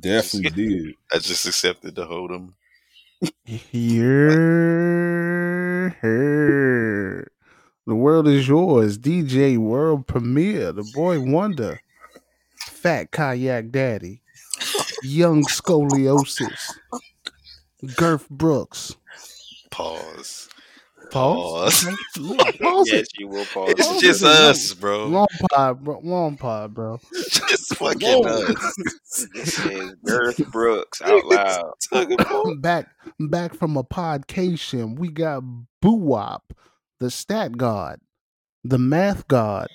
Definitely did. I just accepted to hold him. You're her. The world is yours. DJ World Premiere. The Boy Wonder. Fat Kayak Daddy. Young Scoliosis. Girth Brooks. Pause. Pause. Pause. Pause yes, you will pause. It's Pause just it. us, bro. Long pod, bro. Long pod, bro. just fucking Whoa. us. This is Girth Brooks out loud. Talking about- back back from a podcation. We got Boo Wop, the stat god, the math god,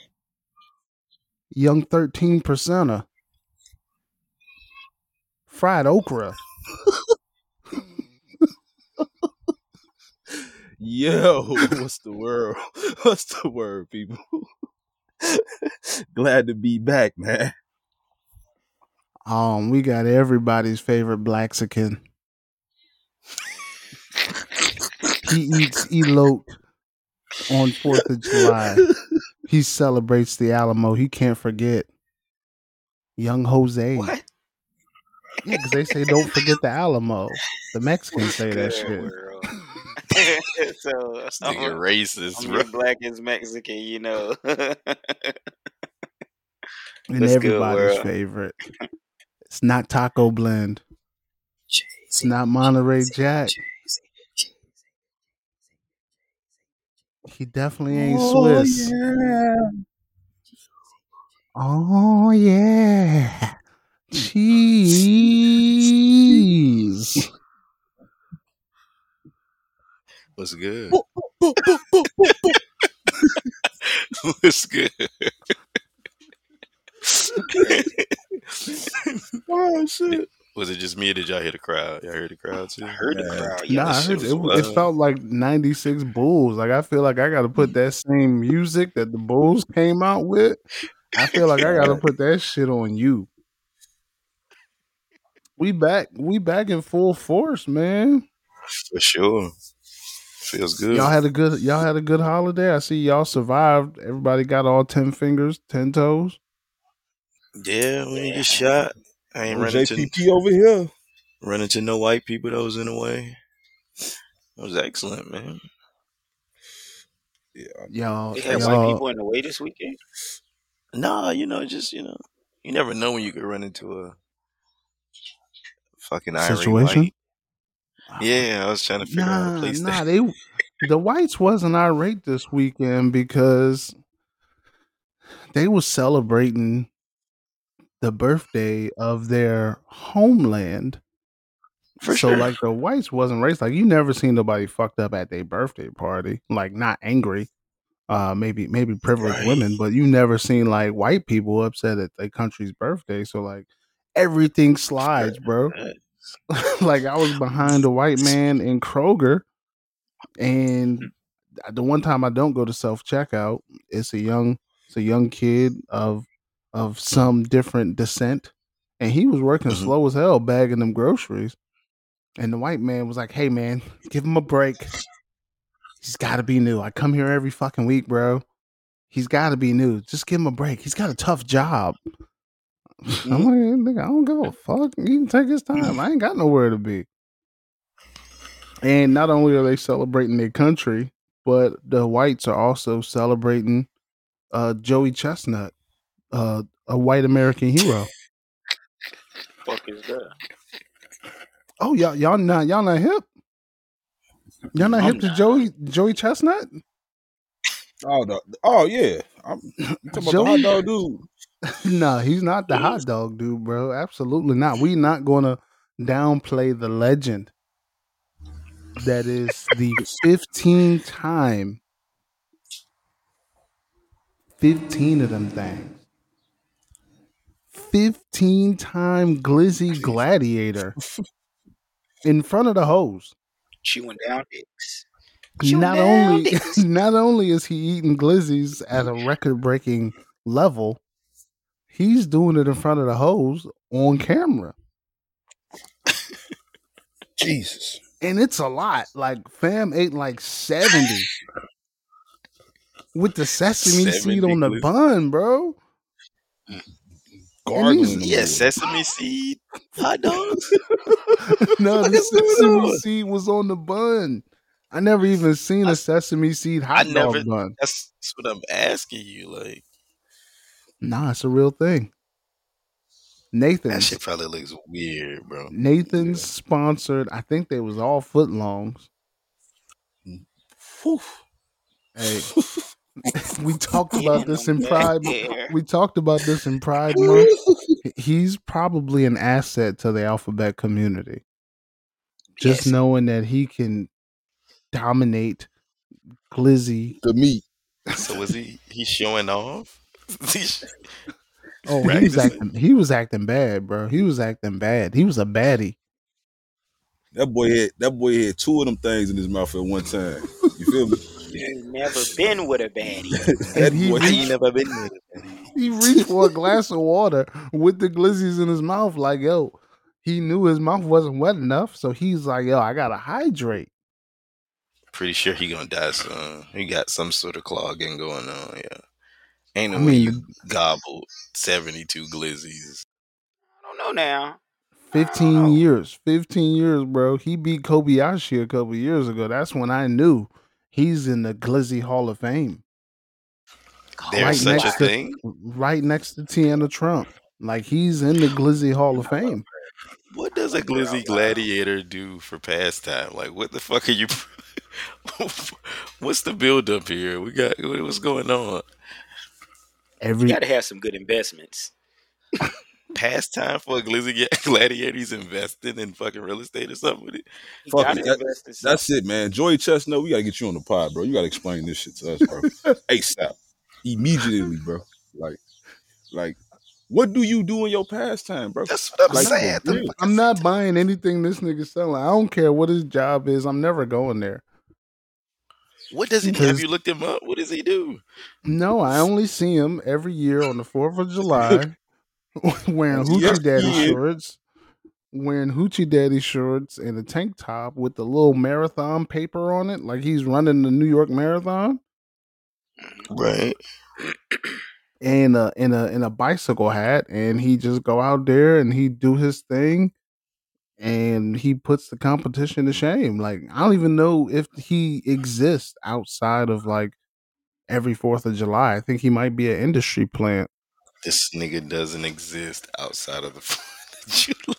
young 13 percenter, fried okra. Yo, what's the word? What's the word, people? Glad to be back, man. Um, we got everybody's favorite Blaxican. he eats elote on Fourth of July. He celebrates the Alamo. He can't forget young Jose. What? Yeah, because they say don't forget the Alamo. The Mexicans say that shit. World. so This nigga I'm, racist, I'm bro. black and Mexican, you know. And That's good, everybody's favorite. It's not Taco Blend. It's not Monterey Jack. He definitely ain't Swiss. Yeah. Oh yeah. Cheese. What's good? What's good? Oh shit. Was it just me or did y'all hear the crowd? Y'all heard the crowd too? I heard the crowd. Yeah, Nah, I heard shit it, it felt like 96 Bulls. Like I feel like I gotta put mm-hmm. that same music that the Bulls came out with. I feel like I gotta put that shit on you. We back we back in full force, man. For sure. Feels good. Y'all had a good y'all had a good holiday. I see y'all survived. Everybody got all ten fingers, ten toes. yeah, we didn't get shot. I ain't running to, over here. running to no white people that was in the way. That was excellent, man. Yeah, Y'all, They had y'all white people in the way this weekend. Nah, you know, just you know, you never know when you could run into a fucking irate Situation? white. Yeah, I was trying to figure out how Nah, place nah, they the whites wasn't irate this weekend because they was celebrating the birthday of their homeland. For so sure. like the whites wasn't racist. Like you never seen nobody fucked up at their birthday party. Like not angry. Uh maybe maybe privileged Right. women, but you never seen like white people upset at their country's birthday. So like everything slides, bro. like I was behind a white man in Kroger, and the one time I don't go to self checkout, it's a young, it's a young kid of of some different descent, and he was working Mhm. slow as hell bagging them groceries, and the white man was like, "Hey man, give him a break. He's got to be new. I come here every fucking week, bro. He's got to be new. Just give him a break. He's got a tough job." I'm like, nigga, I don't give a fuck. You can take his time. I ain't got nowhere to be. And not only are they celebrating their country, but the whites are also celebrating uh, Joey Chestnut, uh, a white American hero. Fuck is that? Oh, y'all, y'all not y'all not hip. Y'all not I'm hip to. Joey Joey Chestnut? Oh, the, oh yeah. I'm you talking about the Joey- hot dog dude. no, he's not the hot dog dude, bro. Absolutely not. We not gonna downplay the legend that is the 15 time 15 of them things 15 time glizzy gladiator in front of the hoes Chewing down dicks. Chewing not down only dicks. not only is he eating glizzies at a record breaking level he's doing it in front of the hoes on camera Jesus. and it's a lot. Like fam ate like seventy with the sesame seed on the bun, bro. gargling. Yeah, sesame seed hot dogs. no, the sesame seed was on the bun. I never even seen a sesame seed hot I never- dog bun. That's, that's what I'm asking you. Like Nah, it's a real thing. Nathan, that shit probably looks weird, bro. Nathan's sponsored. I think they was all foot longs. Whew. Hey, we talked about this in Pride. We talked about this in Pride Month. He's probably an asset to the alphabet community. Just Yes. knowing that he can dominate Glizzy. The meat. So is he? He's showing off? He's- Oh, he was acting. He was acting bad, bro. He was acting bad. He was a baddie. That boy had that boy had two of them things in his mouth at one time. You feel me? You never been with a baddie. that he boy, I ain't never been there. He reached for a glass of water with the glizzies in his mouth. Like, yo, he knew his mouth wasn't wet enough, so he's like, yo, I gotta hydrate. Pretty sure he gonna die soon. He got some sort of clogging going on. Yeah, ain't no I way mean, you gobbled seventy two glizzies. I don't know now. 15 Oh. years. 15 years, bro. He beat Kobayashi a couple years ago. That's when I knew he's in the Glizzy Hall of Fame. There's Right such a to- thing. Right next to Tiana Trump. Like he's in the Glizzy Hall of Fame. What does a glizzy gladiator do for pastime? Like, what the fuck are you? What's the build up here? We got what's going on? Every You got to have some good investments. Pastime for a glizzy ga- gladiator? He's investing in fucking real estate or something with it. You Fuck it, that- invest in something. That's it, man. Joey Chestnut, we gotta get you on the pod, bro. You gotta explain this shit to us, bro. ASAP. Immediately, bro. Like, like, what do you do in your pastime, bro? That's what I'm Like, saying. for. I'm not buying anything this nigga selling. I don't care what his job is. I'm never going there. What does he do? Have you looked him up? What does he do? No, I only see him every year on the 4th of July wearing Hoochie Yes, Daddy is. shorts, wearing Hoochie Daddy shorts and a tank top with the little marathon paper on it, like he's running the New York Marathon, Right. and a in a in a bicycle hat, and he just go out there and he do his thing, and he puts the competition to shame. Like I don't even know if he exists outside of like every Fourth of July. I think he might be an industry plant. This nigga doesn't exist outside of the Fourth of July.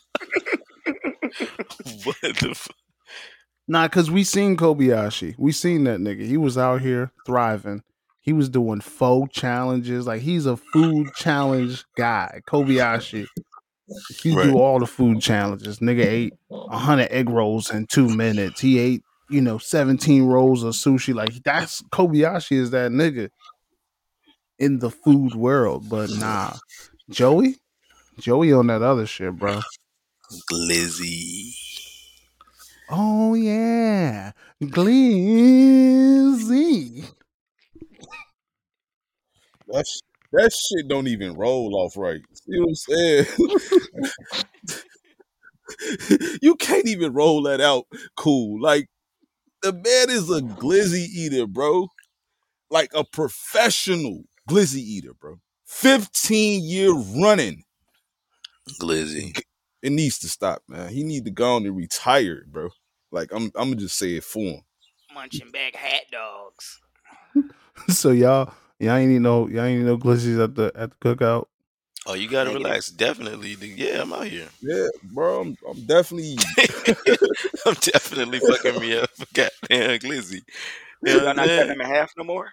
what the fuck? Nah, cause we seen Kobayashi. We seen that nigga. He was out here thriving. He was doing faux challenges. Like he's a food challenge guy. Kobayashi. He Right. do all the food challenges. Nigga ate hundred egg rolls in two minutes. He ate, you know, seventeen rolls of sushi. Like that's Kobayashi is that nigga in the food world. But nah, Joey, Joey on that other shit, bro. Glizzy. Oh yeah, Glizzy. That, that shit don't even roll off right. See what I'm saying? you can't even roll that out cool. Like the man is a glizzy eater, bro. Like a professional glizzy eater, bro. 15 year running. Glizzy. It needs to stop, man. He need to go on and retire, bro. Like I'm I'm gonna just say it for him. Munching back hat dogs. so y'all, y'all ain't need no, y'all ain't need no glizzies at the at the cookout. Oh, you gotta Negative. relax. Definitely. Yeah, I'm out here. Yeah, bro. I'm, I'm definitely I'm definitely fucking me up for goddamn Glizzy. You know Y'all what not I'm cutting saying? them in half no more?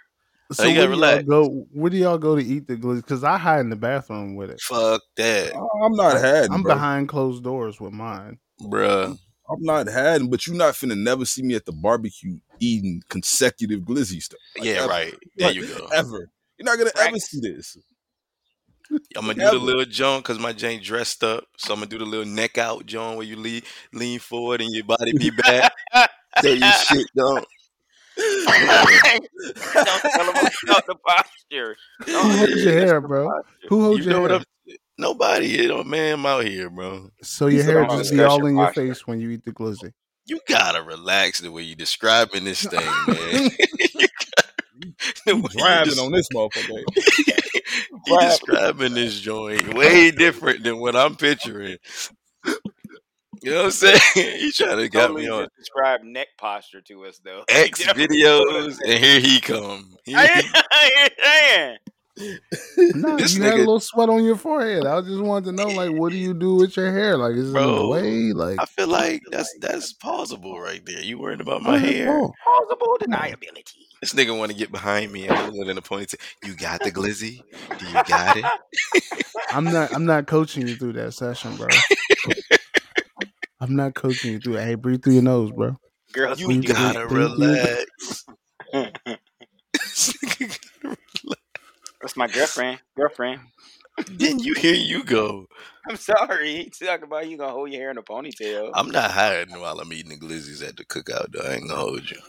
Oh, so you where gotta do y'all relax. go? Where do y'all go to eat the glizzy? Because I hide in the bathroom with it. Fuck that, I'm not hiding, I'm bro. behind closed doors with mine. bruh. I'm not hiding, but you're not finna never see me at the barbecue eating consecutive glizzy stuff. Like, Yeah, ever, right. There Like, you go. Ever. You're not gonna ever see this. I'm gonna do the little joint because my Jane dressed up. So I'm gonna do the little neck out joint where you lean, lean forward and your body be back. so your shit don't. Don't tell them about the posture. Who holds your hair, bro? Who holds You your know what hair? I'm Nobody, you know, man, I'm out here, bro. So your said hair I'm just be all special in your posture. face when you eat the glizzy. You gotta relax the way you describing this thing, man. You gotta- the You way you driving des- on this motherfucker. He describing this joint way different than what I'm picturing. You know what I'm saying? He trying to got Totally me on just describe neck posture to us though. X videos, and here he come. He- I ain't. No, This you had a little sweat on your forehead. I just wanted to know, like, what do you do with your hair? Like, is it in the way? Like, I feel like that's that's plausible right there. You worried about my hair? wrong. Plausible deniability. This nigga want to get behind me and hold it in a ponytail. You got the glizzy? Do you got it? I'm not. I'm not coaching you through that session, bro. I'm not coaching you through it. Hey, breathe through your nose, bro. Girl, You we do gotta Breathe through relax. that. This nigga gotta That's my girlfriend. Girlfriend. Then you here you go. I'm sorry. He talking about you gonna hold your hair in a ponytail. I'm not hiding while I'm eating the glizzies at the cookout though. I ain't gonna hold you.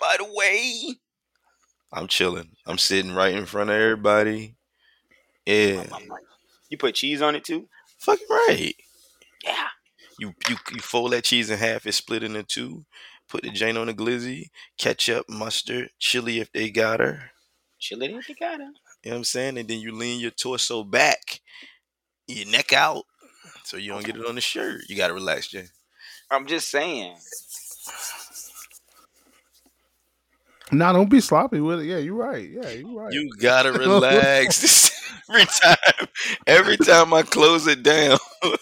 By the way, I'm chilling. I'm sitting right in front of everybody. Yeah. you put cheese on it too. Fucking right. Yeah. You you you fold that cheese in half, it's split it into two. Put the Jane on the glizzy, ketchup, mustard, chili if they got her. Chili if you got her. You know what I'm saying? And then you lean your torso back, your neck out, so you don't get it on the shirt. You gotta relax, Jay. I'm just saying. Nah, don't be sloppy with it. Yeah, you're right. Yeah, you're right. You gotta relax. every time, every time I close it down,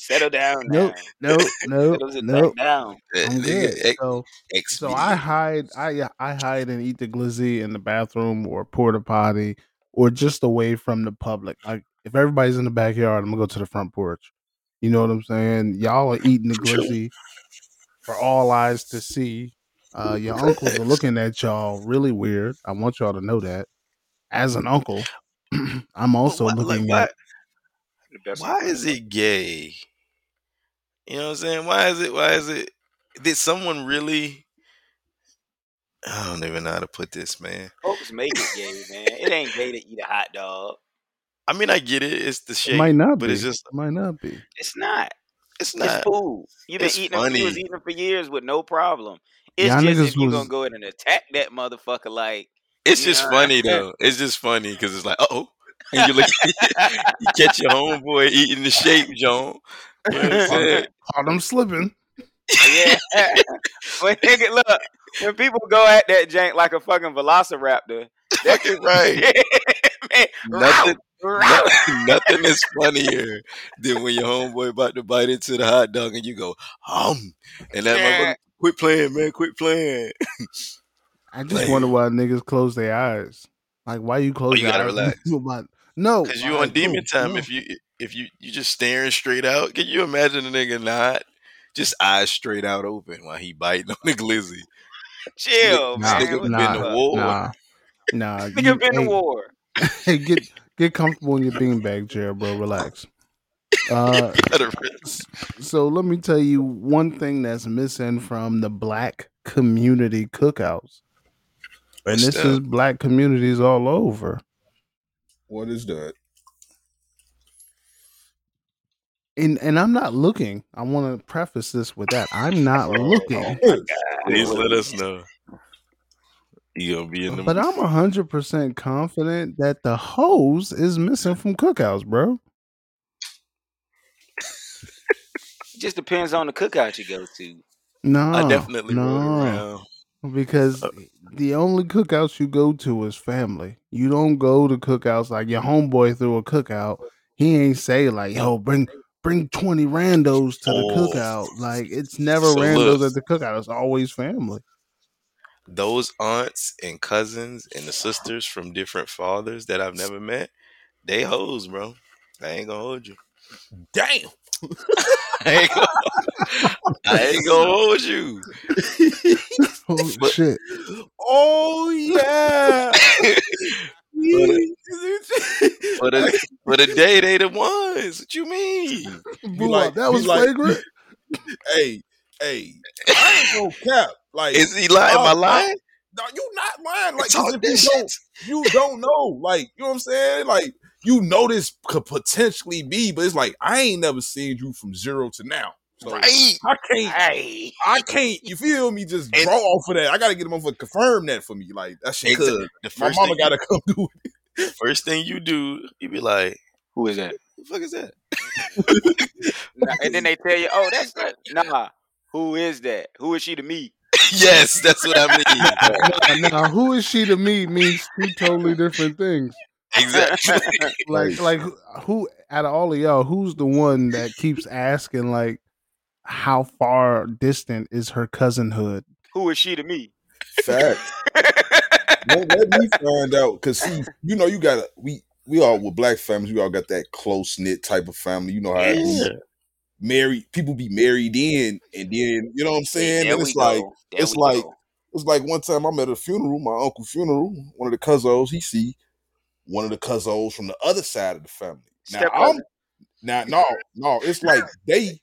Settle down Nope. now. no, no, Settles no. down. I'm good. So, so I hide. I I hide and eat the glizzy in the bathroom or porta potty or just away from the public. Like if everybody's in the backyard, I'm gonna go to the front porch. You know what I'm saying? Y'all are eating the glizzy for all eyes to see. Uh, your uncles are looking at y'all really weird. I want y'all to know that. As an uncle, I'm also why, looking why, at. The best why is it gay? You know what I'm saying? Why is it? Why is it? Did someone really? I don't even know how to put this, man. folks make it gay, man. It ain't gay to eat a hot dog. I mean, I get it. It's the It shape, might not but be. it's just It might not be. It's not. it's It's not. food. You've been it's eating them. You was eating them for years with no problem. It's Y'all just if you was- gonna go in and attack that motherfucker like It's just Nah. funny though. It's just funny because it's like, oh, and you look, you catch your homeboy eating the shape, John. You know I'm saying? Caught them slipping. Yeah. when nigga look, when people go at that jank like a fucking velociraptor, that Fucking right. man, Nothing, row, row. nothing, nothing is funnier than when your homeboy about to bite into the hot dog and you go, um, and that Yeah. Motherfucker, quit playing, man, quit playing. I just Like- wonder why niggas close their eyes. Like, why you close Oh, you your gotta eyes? relax. You about- no, Because you like, on demon no, time. no. If you if you you just staring straight out, can you imagine a nigga not just eyes straight out open while he biting on the glizzy? Chill, Nah, man. nigga What nah, the been to war. Nah, nah. Nigga you- been to hey, war. hey, get get comfortable in your beanbag chair, bro. Relax. Uh, Gotta so let me tell you one thing that's missing from the black community cookouts, and What's this that? is black communities all over. What is that? And and I'm not looking. I want to preface this with that. I'm not looking. Please let us know. You gonna be in the But I'm hundred percent confident that the hoes is missing from cookouts, bro. Just depends on the cookout you go to. No, I definitely no, because Uh, the only cookouts you go to is family. You don't go to cookouts like your homeboy threw a cookout. He ain't say like, "Yo, bring bring twenty randos to the Oh. cookout." Like it's never So randos look. at the cookout. It's always family. Those aunts and cousins and the sisters from different fathers that I've never met, they hoes, bro. I ain't gonna hold you. Damn. I ain't gonna, I ain't gonna hold you. Oh But- shit! Oh yeah. For the for the day, they the ones. What you mean? Boo like- up. that be was like- flagrant. hey, hey, I ain't no cap. Like, Is he lying? Am I lying? no, you not lying. Like, 'cause Talk if you don't, you don't know. Like, you know what I'm saying? Like, you know this could potentially be, but it's like I ain't never seen you from zero to now. So Right. I can't, Hey, I can't. You feel me? Just And- draw off of that. I gotta get them over confirm that for me. Like that shit. Could. The My first mama thing, gotta come do it. First thing you do, you be like, Who is that? "Who the fuck is that?" Nah, and then they tell you, oh, that's not. Nah. Who is that? Who is she to me? yes, that's what I mean. now, now, who is she to me means two totally different things. Exactly. Like, like who out of all of y'all, who's the one that keeps asking like, how far distant is her cousinhood? Who is she to me? Facts. Let, let me find out, cause see, you know, you gotta we we all with black families, we all got that close knit type of family. You know how it is. Yeah. married people be married in, and then you know what I'm saying. There and it's like go. There it's like- go. it's like one time I'm at a funeral, my uncle funeral. One of the cousins, he see one of the cousins from the other side of the family. Now Step I'm now no no, it's like they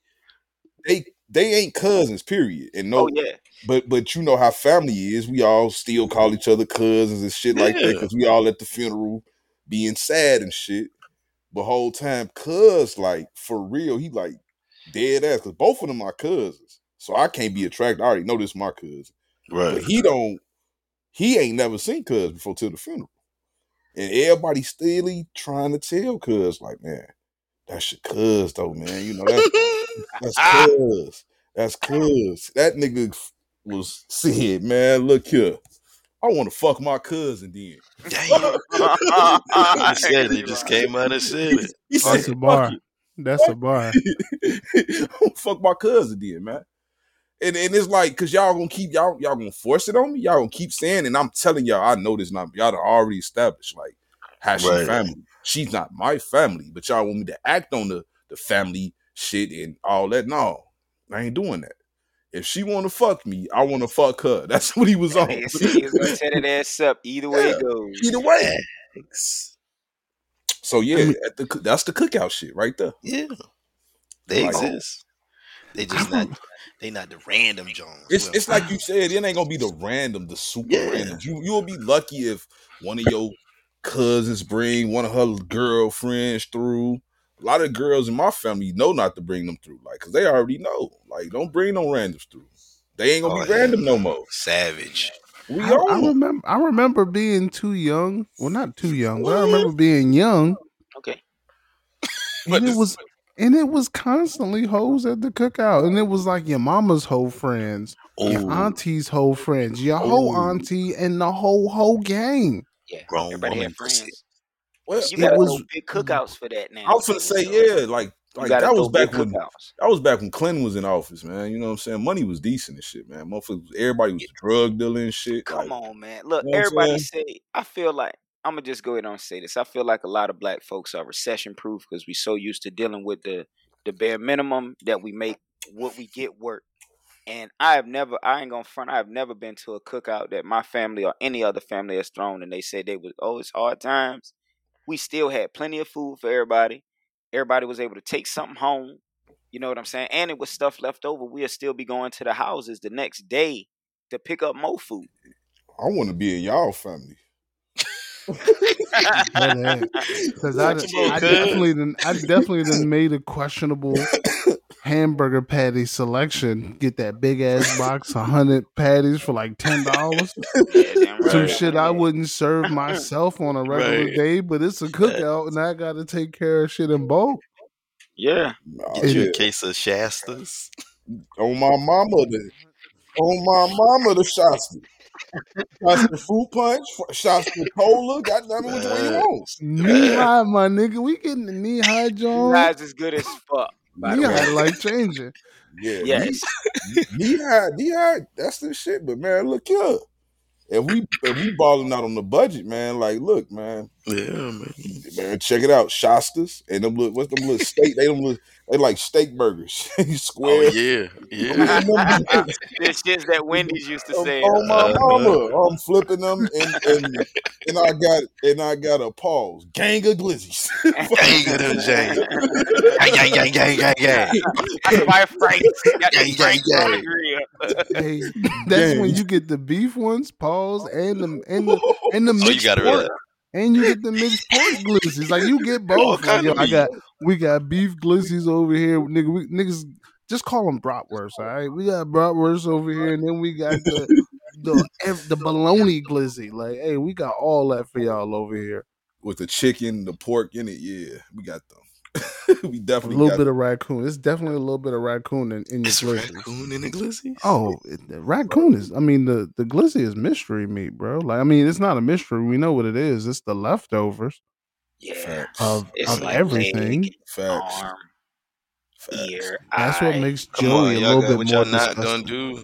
they they ain't cousins, period. And no, Oh yeah. but but you know how family is. We all still call each other cousins and shit like that because we all at the funeral being sad and shit. But whole time, cuz like for real, he like dead ass because both of them are cousins. So I can't be attracted. I already know this my cousin, but Right. he don't. He ain't never seen cuz before till the funeral, and everybody still trying to tell cuz like, man, that's your cuz though, man. You know that's that's ah. cuz. That's cuz. That nigga was said, man, look here. I want to fuck my cousin then. Damn. He said it. He just came out and said it. He said, That's a bar. That's a bar. Fuck my cousin then, man. And, and it's like, cause y'all gonna keep y'all y'all gonna force it on me. Y'all gonna keep saying, and I'm telling y'all, I know this not y'all done already established like how she family. She's not my family, but y'all want me to act on the the family shit and all that. No, I ain't doing that. If she want to fuck me, I want to fuck her. That's what he was on. He said he was gonna tear that ass up either way it goes. Either way. Thanks. So yeah, I mean- at the, coo- that's the cookout shit right there. Yeah. They Like- exist. They just not they not the random Jones. It's Well, it's like you said, it ain't gonna be the random, the super Yeah. random. You you'll be lucky if one of your cousins bring one of her girlfriends through. A lot of girls in my family know not to bring them through, like, cause they already know. Like, don't bring no randoms through. They ain't gonna Oh, be random hell no more. savage. We I, I remember. I remember being too young. Well, not too young, but I remember being young, Okay. But it was and it was constantly hoes at the cookout, and it was like your mama's whole friends, your oh. auntie's whole friends, your whole oh. auntie, and the whole whole gang. Yeah. Grown Everybody had friends. Well, You It gotta was- big mm-hmm. cookouts for that now. I was gonna say, So, yeah, like like that was back when cookouts. that was back when Clinton was in office, man. You know what I'm saying? Money was decent and shit, man. Motherfuckers, everybody was drug dealing and shit. Come like, on, man. Look, You know everybody say I feel like I'm gonna just go ahead and say this. I feel like a lot of black folks are recession proof because we so used to dealing with the the bare minimum that we make what we get work. And I have never, I ain't gonna front. I have never been to a cookout that my family or any other family has thrown, and they said they was, oh, it's hard times. We still had plenty of food for everybody. Everybody was able to take something home. You know what I'm saying? And it was stuff left over. We'll still be going to the houses the next day to pick up more food. I want to be in y'all family. Because I, What done- you want, I definitely done, I definitely done made a questionable hamburger patty selection. Get that big ass box, a hundred patties for like ten dollars. Yeah, damn Some Right. shit I wouldn't serve myself on a regular Right. day, but it's a cookout and I got to take care of shit in bulk. Yeah. Nah, Get you a case of Shastas. On my mama, the on my mama, the shots. Shots the fruit punch, shots the cola. Goddamn it, which way you Right. want? Nehi, my nigga. We getting the Nehi, John. Guys is good as fuck. By Knee the high life changing. Yeah, Yes. Nehi, knee high. That's the shit. But man, look here. If we if we balling out on the budget, man, like look, man, Yeah, man. man, check it out, Shastas and them little what's them little steak? They them little, they like steak burgers, Oh square. yeah, yeah. This shit's that Wendy's used to Um, say. on my Uh, mama, I'm flipping them, and, and and I got and I got a pause, gang of glizzies. Gang of them James. Gang, gang, gang, gang, gang, gang. That's my Franks. Got Gang, gang, Franks on the gang. Grill. Hey, that's when you get the beef ones, pause, and the and the and the Oh, you got it pork, right. and you get the mixed pork glizzies. Like you get both. Like, yo, I got we got beef glizzies over here, nigga. We, niggas just call them bratwurst. All right, we got bratwurst over here, and then we got the the ev- the bologna glizzy. Like, hey, we got all that for y'all over here. with the chicken, the pork in it. Yeah, we got them. we A little got bit of raccoon. It's definitely a little bit of raccoon in, in your It's glizzy. raccoon in the glizzy. Oh, it- the raccoon is. I mean, the the glizzy is mystery meat, bro. Like, I mean, it's not a mystery. We know what it is. It's the leftovers Yeah, facts. of it's of like everything. leg, facts. arm, facts. ear, That's what eye. makes Come Joey on, a little got bit what more y'all not disgusting. gonna do.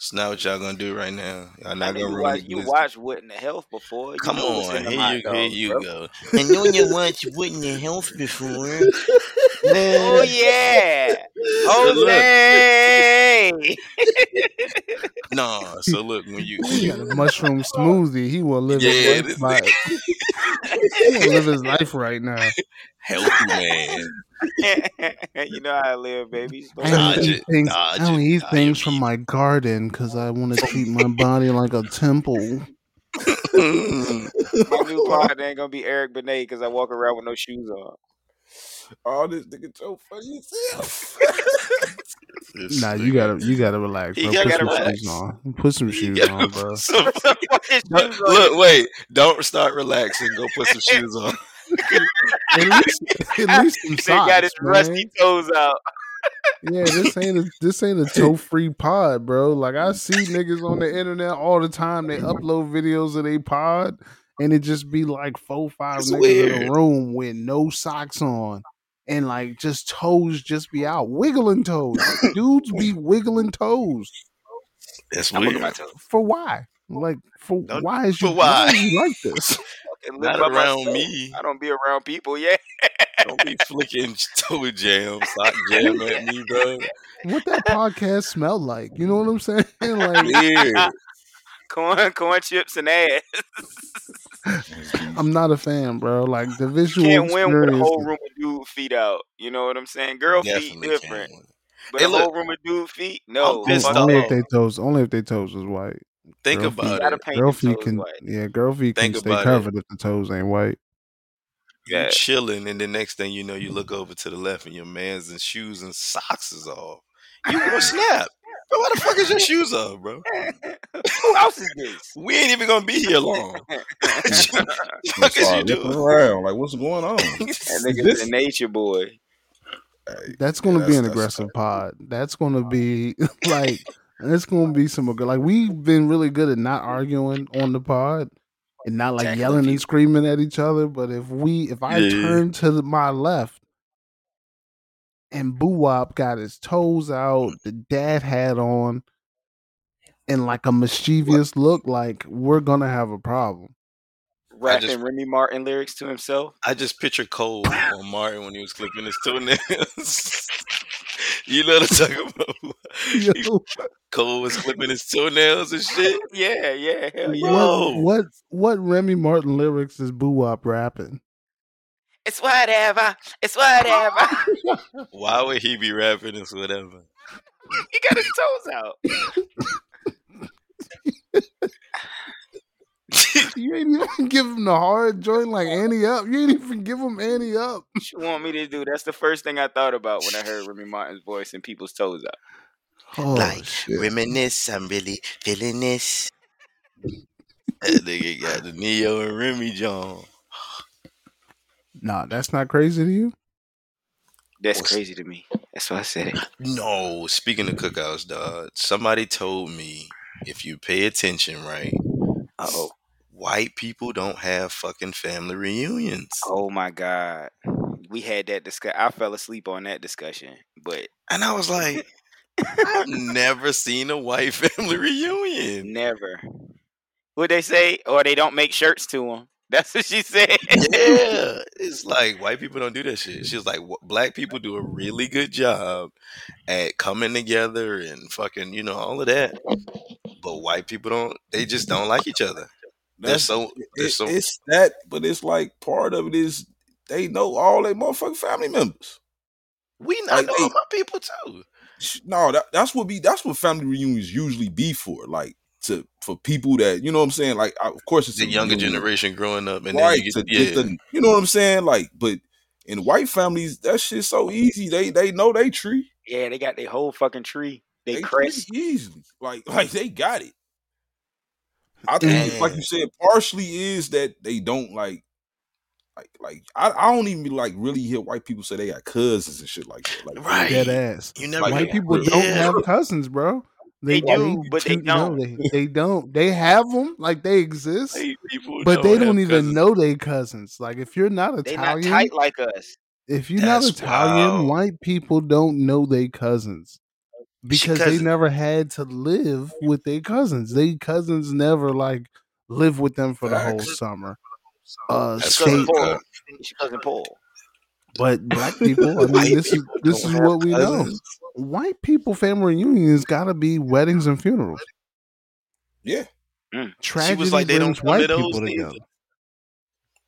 It's not what y'all gonna do right now. Y'all I not mean, gonna you ruin watch, you glizzy. watch what in the health before. You Come on, here hot you, here dogs, you bro. go. I know you watched what in your health before. Oh yeah, So look, Jose. nah. So look, when you when He got you a mushroom smoothie. He will live yeah, his life. he will live his life right now. Healthy man. you know how I live, baby. Go I to only eat things. dodge I only it, eat things from my garden because I want to treat my body like a temple. My new pod ain't gonna be Eric Benet because I walk around with no shoes on. All this nigga Joe funny as Nah, you gotta you gotta relax, he bro. gotta Put some relax. shoes on. Put some shoes on, bro. some. Put some fucking Don't- shoes on. Look, wait. Don't start relaxing. Go put some shoes on. At least at least some He got his socks, rusty toes out. Yeah, this ain't a this ain't a toe free pod, bro. Like I see niggas on the internet all the time. They upload videos of their pod, and it just be like four, five It's niggas in a room with no socks on, and like just toes just be out, wiggling toes. Like, dudes be wiggling toes That's weird. at my toes. for why? Like for Don't- why is you for why why? you like this? Fucking live Not by around myself. me. I don't be around people. Yeah. Don't be flicking toe jam, sock jam at me, bro. What that podcast smell like? You know what I'm saying? Like Weird. corn, corn chips and ass. I'm not a fan, bro. Like the You visual can't win with a whole room of dude feet out. You know what I'm saying? Girl feet different, can. but Hey, a look. whole room of dude feet, no. pissed fuck off. only if they toes, only if they toes is white. Think Girl about feet- it. Paint Girl them feet can, white. yeah, girl feet Think can stay about it. covered if the toes ain't white. You Yeah. chilling, and the next thing you know, you look over to the left, and your man's in shoes and socks is off. You gonna snap, bro? Why the fuck is your shoes off, bro? Who else is this? We ain't even gonna be here long. fuck is you doing? around like what's going on? That nigga's This- a nature boy. That's gonna Yeah, be that's- an that's aggressive pod. That's gonna be like it's gonna be some good. like we've been really good at not arguing on the pod and not like Tackling yelling and screaming at each other. But if we if I Yeah. turn to the, my left and Boo Wop got his toes out, the dad hat on, and like a mischievous look, like we're gonna have a problem. Rapping just- Remy Martin lyrics to himself. I just picture Cole on Martin when he was clicking his toenails. you know what I'm talking about? Yo, Cole was clipping his toenails and shit. Yeah, yeah, hell yeah. Yo. what what what Remy Martin lyrics is Boo Wop rapping? It's whatever. It's whatever. Why would he be rapping this whatever? he got his toes out. You ain't even give him the hard joint like Ante Up. You ain't even give him Ante Up. What you want me to do? That's the first thing I thought about when I heard Remy Martin's voice and people's toes up. Oh Like, shit! Reminisce, I'm really feeling this. That nigga got the Neo and Remy John. Nah, that's not crazy to you. That's What's- crazy to me. That's why I said it. No, speaking of cookouts, dog, somebody told me if you pay attention, right, Uh oh. White people don't have fucking family reunions. Oh my God. We had that discuss. I fell asleep on that discussion, but And I was like, I've never seen a white family reunion. never. What they say? Or they don't make shirts to them. That's what she said. Yeah, it's like white people don't do that shit. She was like, black people do a really good job at coming together and fucking, you know, all of that. But white people don't. They just don't like each other. They're That's so. They're it- so. it's that, but it's like part of it is they know all their motherfucking family members. We not like, know they- my people too. No, that, that's what be that's what family reunions usually be for. Like to for people that you know what I'm saying. Like I, of course it's The a younger reunion, generation growing up, and right? then you to get, get yeah. the you know what I'm saying. Like, but in white families, that shit's so easy. They they know they tree. yeah, they got their whole fucking tree. They, They crest. tree easily. Like like they got it. I think, like you said, partially is that they don't like like like I, I don't even like really hear white people say they got cousins and shit like that. Like Right. Dead ass. You never Like, White hear- people don't Yeah. have cousins, bro. They do, but they don't. they, they don't. They have them, like they exist, White people but they don't even cousins. know they cousins. Like if you're not They not Italian, tight like us. if you're That's not Italian, wild. white people don't know they cousins because they never had to live with their cousins. They cousins never like live with them for the whole summer. Uh, That's She cousin state, fucked Paul. She cousin Paul. but black people. I mean, this is this is what we know. White people family reunions got to be weddings and funerals. yeah, Tragedy like, they don't brings to white people neither. together.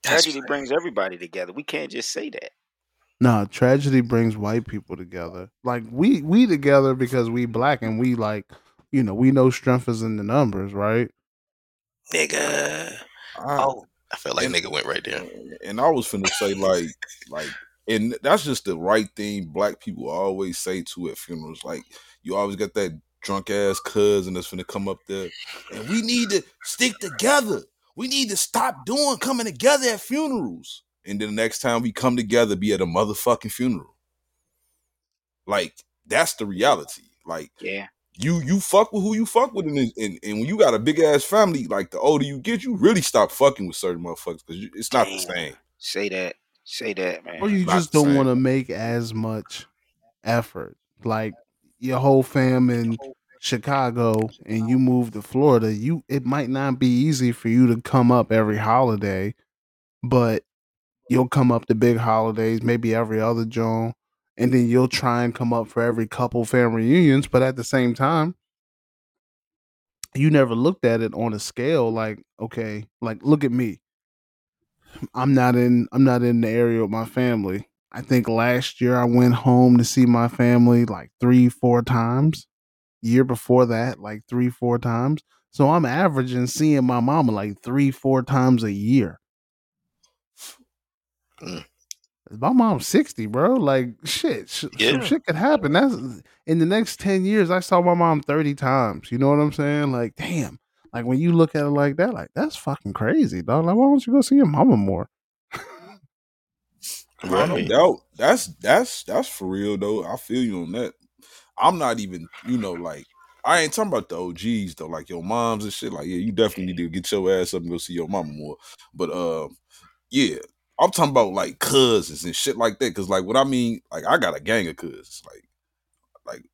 That's Tragedy brings everybody together. We can't just say that. No, tragedy brings white people together. Like we we together because we black and we like, you know, we know strength is in the numbers, right? nigga. I, Oh, I felt like nigga went right there. and I was finna say like like and that's just the right thing black people always say to at funerals. Like you always got that drunk ass cousin that's finna come up there and we need to stick together. We need to stop doing coming together at funerals. And then the next time we come together, be at a motherfucking funeral. Like that's the reality. Like Yeah. you you fuck with who you fuck with, and, and, and when you got a big ass family, like the older you get, you really stop fucking with certain motherfuckers because it's not the same. Say that. Say that, man. Or you Not just don't want to make as much effort. Like your whole fam in Chicago and you move to Florida, you it might not be easy for you to come up every holiday, but you'll come up to big holidays, maybe every other June, and then you'll try and come up for every couple family reunions, but at the same time, you never looked at it on a scale like, okay, like look at me. I'm not in I'm not in the area with my family. I think last year I went home to see my family like 3 4 times. Year before that like 3 4 times. So I'm averaging seeing my mama like 3 4 times a year. Mm. My mom's 60, bro. Like shit, sh- Yeah. some shit could happen. That's in the next 10 years I saw my mom 30 times. You know what I'm saying? Like damn. Like when you look at it like that, like that's fucking crazy, dog. Like why don't you go see your mama more? No, no doubt. That's that's that's for real though. I feel you on that. I'm not even, you know, like I ain't talking about the OGs though, like your moms and shit. Like, yeah, you definitely need to get your ass up and go see your mama more. But um, yeah, I'm talking about like cousins and shit like that. Cause like what I mean, like I got a gang of cousins. Like, like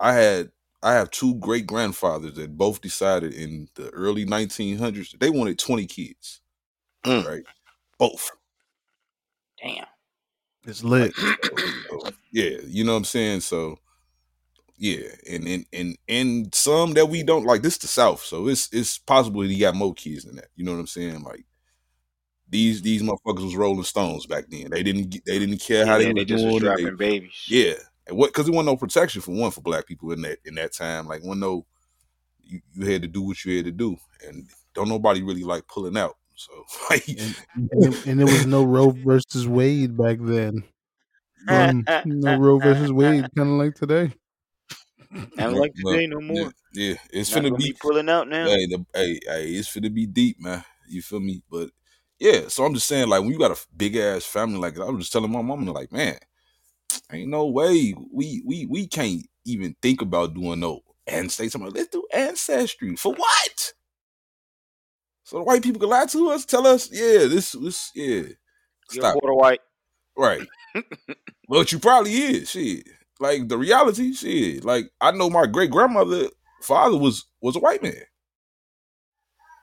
I had I have two great grandfathers that both decided in the early 1900s they wanted 20 kids. Mm. Right, both. Damn. It's lit. So, yeah, you know what I'm saying. So yeah, and and and and some that we don't like. This the South, so it's it's possible he got more kids than that. You know what I'm saying? Like these these motherfuckers was Rolling Stones back then. They didn't they didn't care how yeah, they, they was just doing was it. They- babies. yeah, and what because there wasn't no protection for one for black people in that in that time. Like one no, you, you had to do what you had to do, and don't nobody really like pulling out. So like, and, and, it, and there was no Roe versus Wade back then. Um, no Roe versus Wade, kind of like today. I no, like no, today no yeah, more. yeah, it's Not finna gonna be be pulling out now. Hey, the, hey, hey, it's finna be deep, man. You feel me? But yeah, so I'm just saying, like, when you got a big ass family like that, I was just telling my mom, like, man, ain't no way we we we can't even think about doing no ancestry. Like, let's do ancestry for what? So the white people can lie to us, tell us, yeah, this this yeah, You're stop, quarter white. right? but you probably is shit. Like the reality, shit. Like I know my great grandmother father was was a white man.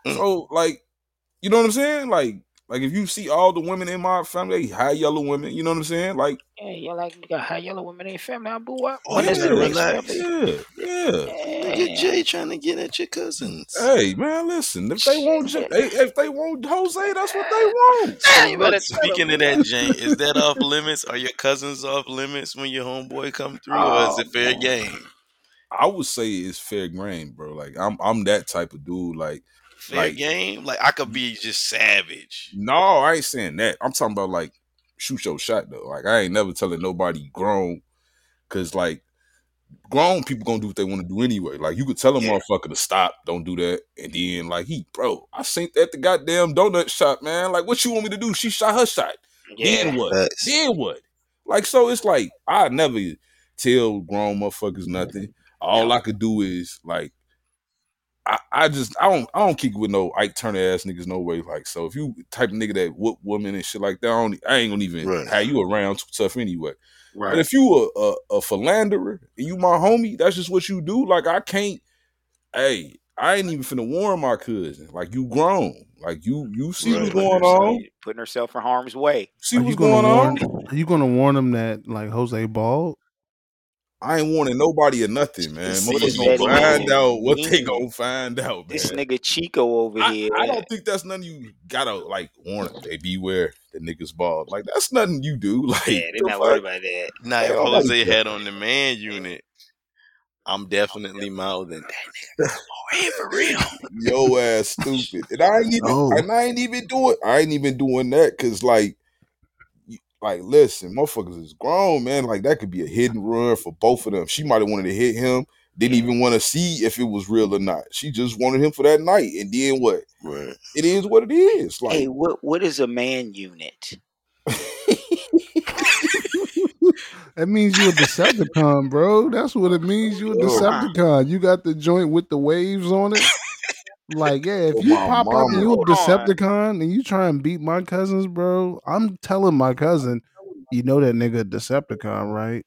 Mm. So like, you know what I'm saying? Like like if you see all the women in my family, they high yellow women. You know what I'm saying? Like Yeah, you like you got high yellow women in your family. I boo up. Oh, When yeah, is the next relax. family? yeah, yeah. Look at Jay trying to get at your cousins. Hey man, listen. If they want, J- they, if they want Jose, that's what they want. Yeah, But speaking of that, Jay, is that off limits? Are your cousins off limits when your homeboy come through, or Oh, is it fair oh, man. game? I would say it's fair game, bro. Like I'm, I'm that type of dude. Like Fair Like- game? Like I could be just savage. No, I ain't saying that. I'm talking about like shoot your shot though. Like I ain't never telling nobody grown, cause like grown people gonna do what they want to do anyway. Like you could tell a Yeah. motherfucker to stop, don't do that, and then like he, bro, I sent that the goddamn donut shop, man. Like what you want me to do? She shot her shot. Yeah. Then what? Facts. Then what? Like so, it's like I never tell grown motherfuckers nothing. All I could do is like. I, I just I don't I don't kick with no Ike Turner ass niggas no way like so if you type of nigga that whoop woman and shit like that I, don't, I ain't gonna even Right. have you around too tough anyway. But Right. if you a, a a philanderer and you my homie, that's just what you do. Like I can't. Hey, I ain't even finna warn my cousin. Like you grown. Like you you see Right. what's going herself- on. Putting herself in harm's way. See Are what's gonna warn? on. Are you gonna warn them that like Jose bald? I ain't warning nobody or nothing, man. This Motherfuckers nigga gonna petty find man. out what they He- gonna find out, man. This nigga Chico over I, here. I don't think that's nothing you gotta like warn them. They beware the niggas bald. Like that's nothing you do. Like yeah, they're not worried about that. Now, Hey, if Jose had on the man unit, I'm definitely mouthing that nigga. Come on, here for real. Yo ass stupid. And I ain't even No. and I ain't even doing I ain't even doing that because like you- like listen, motherfuckers is grown, man. Like that could be a hidden run for both of them. She might have wanted to hit him, didn't even want to see if it was real or not. She just wanted him for that night. And then what? Right. It is what it is. Like hey, what what is a man unit? That means you're a Decepticon, bro. That's what it means. You're a Decepticon. You got the joint with the waves on it. Like, yeah, if Oh, you my pop up and you a Hold on. Decepticon and you try and beat my cousins, bro, I'm telling my cousin, you know that nigga Decepticon, right?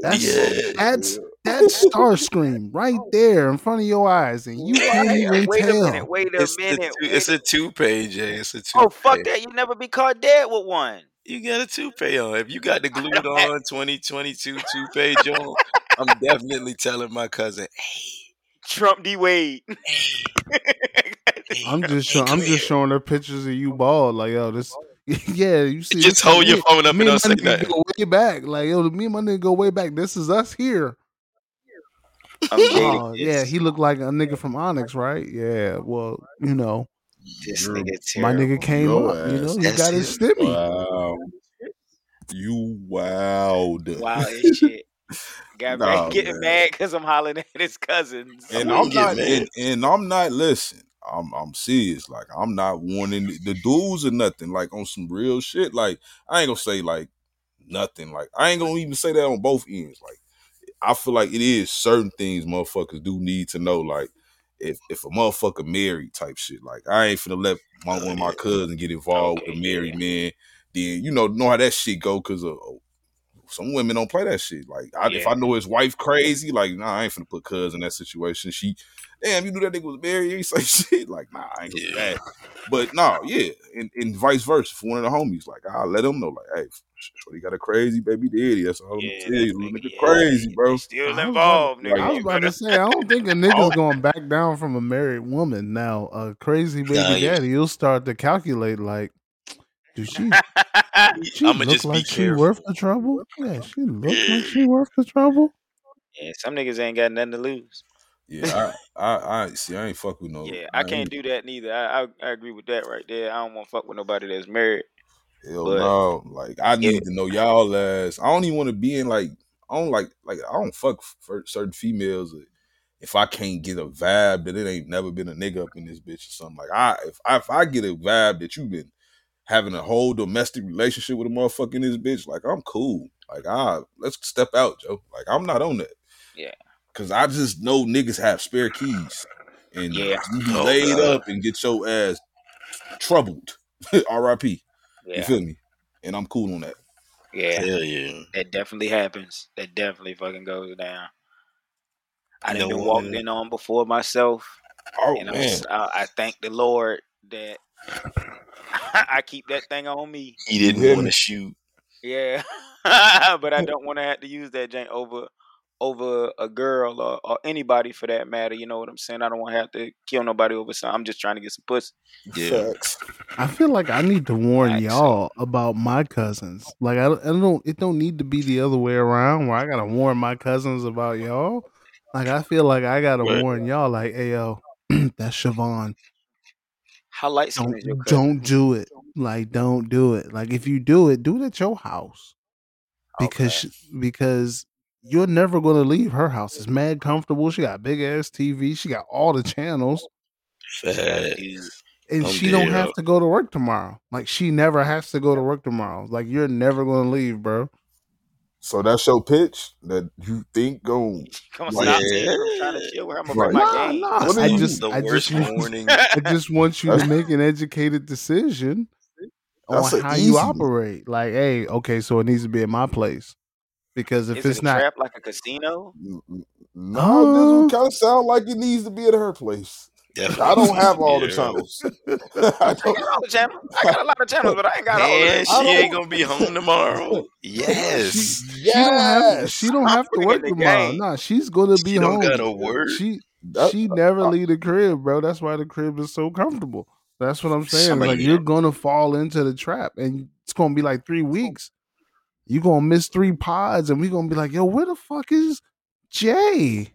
That's Yeah. that's that's Starscream right there in front of your eyes, and you can't Wait, even wait a tell. minute. Wait a It's, the minute. two, wait it's a- a toupee, Jay. It's a toupee. oh fuck that! You never be caught dead with one. You got a toupee on. If you got the glued on 2022 toupee, Joe, I'm definitely telling my cousin, Trump D Wade. I'm just show, I'm just showing her pictures of you bald, like yo, this, yeah, you see, Just this hold is your phone up me and and don't my say nigga nothing. go way back, like yo, me and my nigga go way back. This is us here. I'm dead. Oh yeah, he looked like a nigga from Onyx, right? Yeah, well, you know, This nigga my nigga came Yo up. You know, ass. he That's got his it. stimmy. Wow. You wowed. Wow shit. Got Nah, mad, getting man. mad because I'm hollering at his cousins. And I'm I'm not get and, and I'm not listen. I'm I'm serious. Like I'm not warning the dudes or nothing. Like on some real shit. Like I ain't gonna say like nothing. Like I ain't gonna even say that on both ends. Like I feel like it is certain things motherfuckers do need to know. Like if if a motherfucker married type shit. Like I ain't finna let my one of my cousins get involved with Okay, a married man. Then you know know how that shit go because of. Oh, Some women don't play that shit. Like, I, if I know his wife crazy, like, nah, I ain't finna put cuz in that situation. She damn, you knew that nigga was married. You say shit. Like, nah, I ain't gonna do Yeah. that. But no, yeah, and, and vice versa for one of the homies. Like, I'll let them know, like, hey, Shorty got a crazy baby daddy. That's all I'm gonna tell you. nigga- nigga yeah, crazy, bro. they Still I was involved, nigga. I was about to say, I don't think a nigga's oh. going back down from a married woman. Now, a crazy baby Nah, you- daddy, you'll start to calculate like, do she? She I'ma look just be like she careful. worth the trouble? Yeah, she look like she worth the trouble. yeah, some niggas ain't got nothing to lose. Yeah, I, I, I see. I ain't fuck with no. Yeah, I can't do that neither. I, I I agree with that right there. I don't want to fuck with nobody that's married. Hell But- no. Like I need to know y'all ass. I don't even want to be in like I don't like like I don't fuck for certain females if I can't get a vibe that it ain't never been a nigga up in this bitch or something. Like I if I, if I get a vibe that you've been having a whole domestic relationship with a motherfucker in this bitch, like I'm cool. Like ah, let's step out, Joe. Like I'm not on that. Yeah. Cause I just know niggas have spare keys. And Yeah. you be Oh, laid God. up and get your ass troubled. R.I.P. You feel me? And I'm cool on that. yeah, Hell yeah. that definitely happens. That definitely fucking goes down. I You done know been what? walked in on before myself, Oh and I'm, man, s- I, I thank the Lord that I keep that thing on me. He didn't want to shoot. Yeah, but I don't want to have to use that jank over over a girl or, or anybody for that matter. You know what I'm saying? I don't want to have to kill nobody over something. I'm just trying to get some pussy. Yeah. facts. I feel like I need to warn Facts. y'all about my cousins. Like I, I don't. It don't need to be the other way around where I gotta warn my cousins about y'all. Like I feel like I gotta Right. warn y'all. Like, hey yo, that's Siobhan. How light Don't is your don't do it. Like don't do it. Like if you do it, do it at your house because because you're never gonna leave her house. It's mad comfortable. She got big ass TV. She got all the channels, Facts. and I'm she don't have to go to work tomorrow. Like she never has to go to work tomorrow. Like you're never gonna leave, bro. So that's your pitch that you think going. Come Like, stop yeah. saying I'm trying to chill. Where I'm Right. my Nah, game. nah. What are I you- just, the I worst just, morning. I just want you to make an educated decision on That's a how easy you one. operate. Like, hey, okay, so it needs to be at my place because if Is it's it a not, trap like a casino? No, Uh, this kind of sound like it needs to be at her place. Definitely. I don't have all the channels. I I don't. got all the channels. I got a lot of channels, but I ain't got all of Man, them. she don't- ain't gonna be home tomorrow. Yes. she don't have, she don't I'm have to work tomorrow. game. Nah, she's gonna be She don't home. gotta work. She That- she never uh, leave the crib, bro. That's why the crib is so comfortable. That's what I'm saying. Somebody- like you're gonna fall into the trap, and it's gonna be like three weeks. You're gonna miss three pods, and we're gonna be like, yo, where the fuck is Jay? Jay?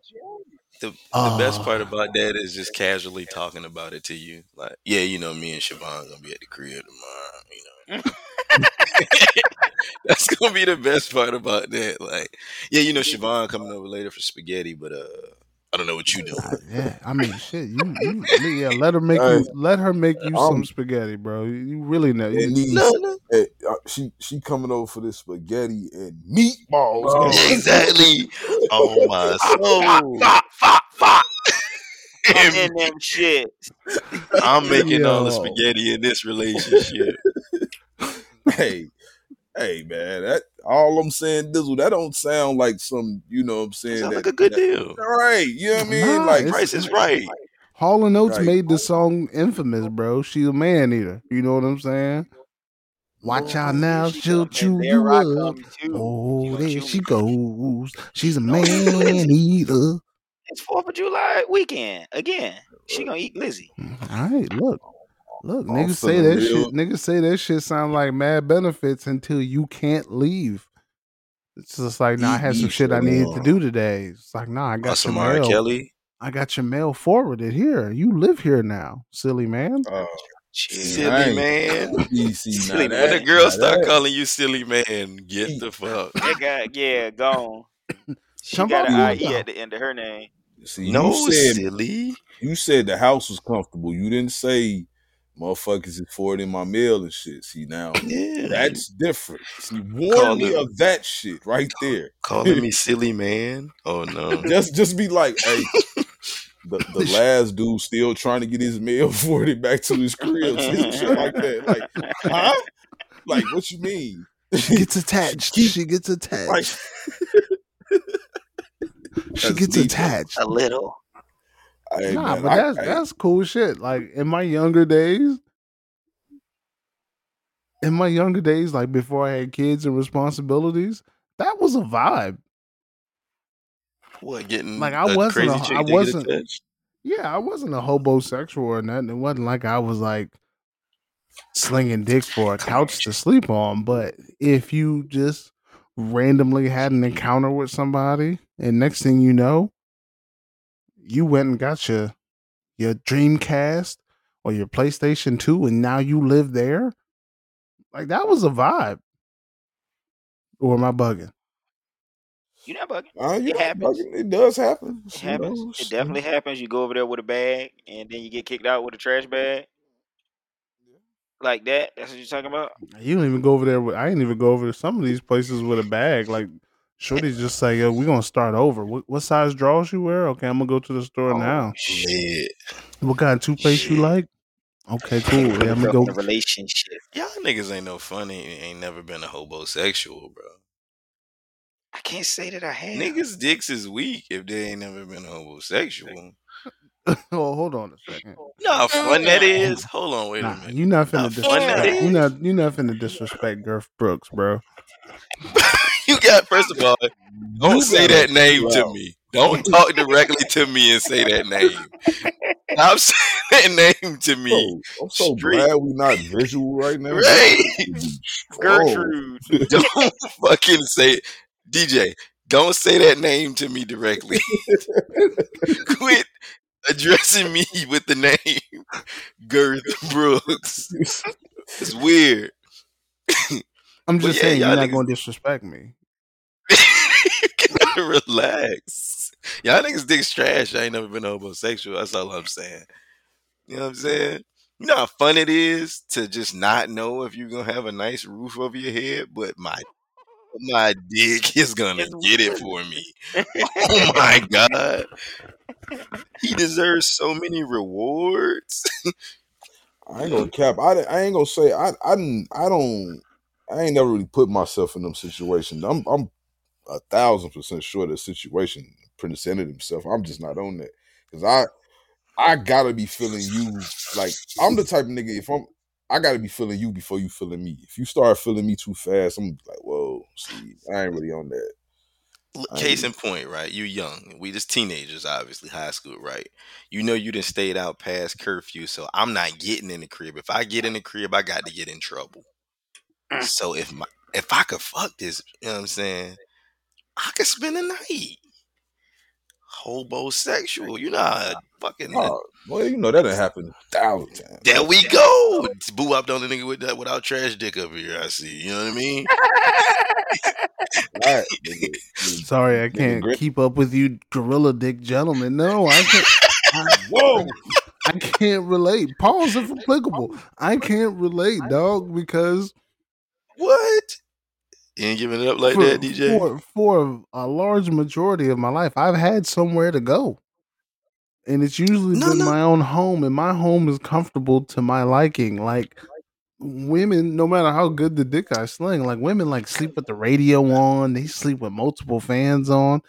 The, the best Ah. part about that is just casually talking about it to you. Like, yeah, you know, me and Siobhan gonna be at the crib tomorrow. You know, that's gonna be the best part about that. Like, yeah, you know, Siobhan coming over later for spaghetti, but uh, I don't know what you doing. Uh, yeah, I mean, shit. You, you, yeah. Let her make Hey, you. Let her make you some spaghetti, bro. You- You really know. It You, needs, No, no, eh, uh, she she coming over for this spaghetti and meatballs. Oh. exactly. Oh my soul. Fuck, fuck, fuck. I'm And in them shit. I'm making all the spaghetti in this relationship. hey, hey, man. That all I'm saying, Dizzle. That don't sound like some. You know what I'm saying? Sound that, like a good that- deal. Right. You know what I mean? Nah, like it's- Price is right. Hall and Oates Right. made the song infamous, bro. She's a man eater. You know what I'm saying? Watch out now, she'll chew you up. Oh, You there she me. goes. She's a man she eater. It's Fourth of July weekend again. She gonna eat glizzy. Mm, all right, look, look, I'm niggas say that real- shit. Niggas say that shit sound like mad benefits until you can't leave. It's just like, nah, I had some shit I needed to do today. It's like, nah, I uh, got Got some R. mail. Kelly. I got your mail forwarded here. You live here now, silly man. Oh, Chill. Silly man. you see, now Silly that- When the girls now start that- calling you silly man, get the fuck. That guy, yeah, gone. She Come got an IE at the end of her name. See, No, you said silly. you said the house was comfortable. You didn't say motherfuckers is forwarding my mail and shit. See now, Yeah. that's different. See, warn Call me it- of that shit right there. Calling me silly man? Oh no. Just just be like, hey, the, the last dude still trying to get his mail forwarded back to his crib. Shit like that. Like, huh? Like, what you mean? She gets attached. Keep- she gets attached. Like, she gets deep. attached. A little. Hey, nah, man, but I- that's I- that's cool shit. Like in my younger days, in my younger days, like before I had kids and responsibilities, that was a vibe. What getting Like, I wasn't a- I wasn't- Yeah, I wasn't a homosexual or nothing. It wasn't like I was like slinging dick for a couch to sleep on. But if you just randomly had an encounter with somebody, and next thing you know, you went and got your your Dreamcast or your PlayStation Two, and now you live there, like that was a vibe. Or am I bugging? You not bugging. Uh, you're It not happens. bugging. It does happen. It You happens. know, It definitely happens. You go over there with a bag, and then you get kicked out with a trash bag. Like that. That's what you're talking about. You don't even go over there with. I didn't even go over to some of these places with a bag. Like, Shorty's just say, "Yo, we're gonna start over. What, what size drawers you wear? Okay, I'm gonna go to the store Oh, now. Shit. What kind of toothpaste you like? Okay, cool. Yeah, I'm gonna go. in a relationship. Y'all niggas ain't no funny. Ain't never been a homosexual, bro. I can't say that I have. Niggas' dicks is weak if they ain't never been a homosexual. oh, hold on a second. Know how fun that is? Hold on, wait Nah, a minute. you not Nah, finna fun disrespect. You is. not you not finna disrespect Girth Brooks, bro. You got first of all, don't say that name to me. Don't talk directly to me and say that name. Stop saying that name to me. I'm so Straight. glad we're not visual right now. Right. Gertrude. Don't fucking say it. DJ, don't say that name to me directly. Quit addressing me with the name Girth Brooks. It's weird. I'm just yeah, saying y'all you're not niggas- gonna disrespect me. Relax. Y'all niggas dick's trash. I ain't never been homosexual. That's all I'm saying. You know what I'm saying? You know how fun it is to just not know if you're gonna have a nice roof over your head, but my my dick is gonna It's get it for me. Oh my god. He deserves so many rewards. I ain't gonna cap. I, I ain't gonna say I I didn't I don't I ain't never really put myself in them situations. I'm I'm a thousand percent sure the situation presented himself. I'm just not on that because I I gotta be feeling you like I'm the type of nigga. If I'm I gotta be feeling you before you feeling me. If you start feeling me too fast, I'm like, whoa, see, I ain't really on that. Case agree. in point, right? You young. We just teenagers, obviously, high school, right? You know you done stayed out past curfew, so I'm not getting in the crib. If I get in the crib, I got to get in trouble. Mm. So if my if I could fuck this, you know what I'm saying? I could spend the night. Hobosexual. You know how fucking Oh, well, you know that done happened a thousand times. There we go. Boo up on the nigga with that without trash dick up here. I see. You know what I mean? Right, nigga. Nigga, Sorry, I can't Grit- keep up with you, gorilla dick gentlemen. No, I can't. I, Whoa, I can't relate. Pause if applicable. I can't relate, dog, because What? You ain't giving it up like for, that, DJ? for for a large majority of my life, I've had somewhere to go, and it's usually No, been no. my own home, and my home is comfortable to my liking. Like women, no matter how good the dick I sling, like women like sleep with the radio on, they sleep with multiple fans on,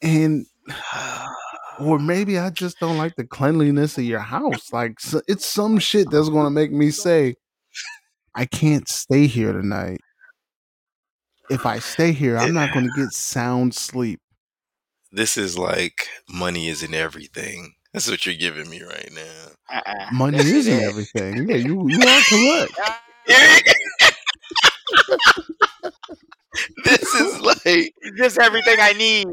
and or maybe I just don't like the cleanliness of your house. Like it's some shit that's gonna make me say, I can't stay here tonight. If I stay here, I'm not gonna get sound sleep. This is like money isn't everything. That's what you're giving me right now. Uh-uh. Money isn't everything. Yeah, you you are correct. this is like Just everything I need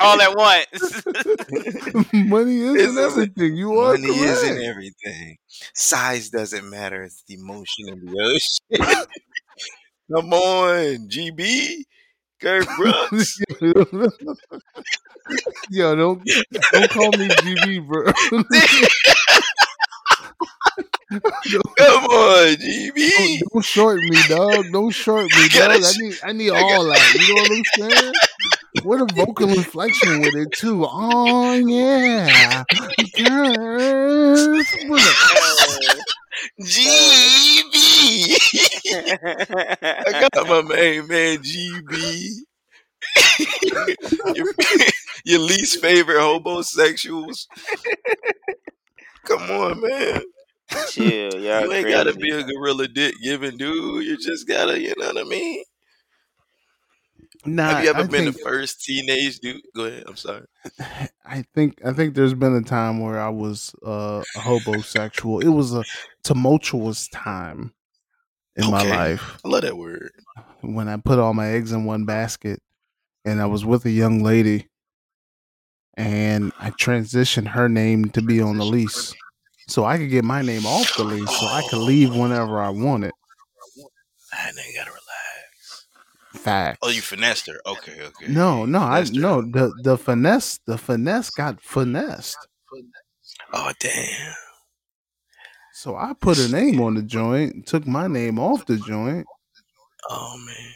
all at once. Money isn't is- everything. You are money isn't everything. Size doesn't matter. It's the emotion of the ocean. Come on, GB, Girth Brooks. Yo, don't don't call me GB, bro. Come on, GB. don't, don't short me, dog. Don't short me, dog. I need I need all that. You know what I'm saying? What a vocal inflection with it too. Oh yeah, yes. I got my main man GB. your, your least favorite homosexuals. Come on, man. Chill, y'all you ain't crazy. gotta be a gorilla dick giving dude. You just gotta, you know what I mean? Nah, Have you ever I been think, the first teenage dude? Go ahead. I'm sorry. I think I think there's been a time where I was uh, a homosexual. It was a tumultuous time in my life I love that word. when I put all my eggs in one basket, and I was with a young lady, and I transitioned her name to be on the lease, so I could get my name off the lease, so I could leave oh. whenever I wanted. Now you gotta relax. Facts. Oh, you finessed her. Okay, okay. No, no, I no the the finesse the finesse got finessed. Oh, damn. So I put a name on the joint, took my name off the joint, Oh, man.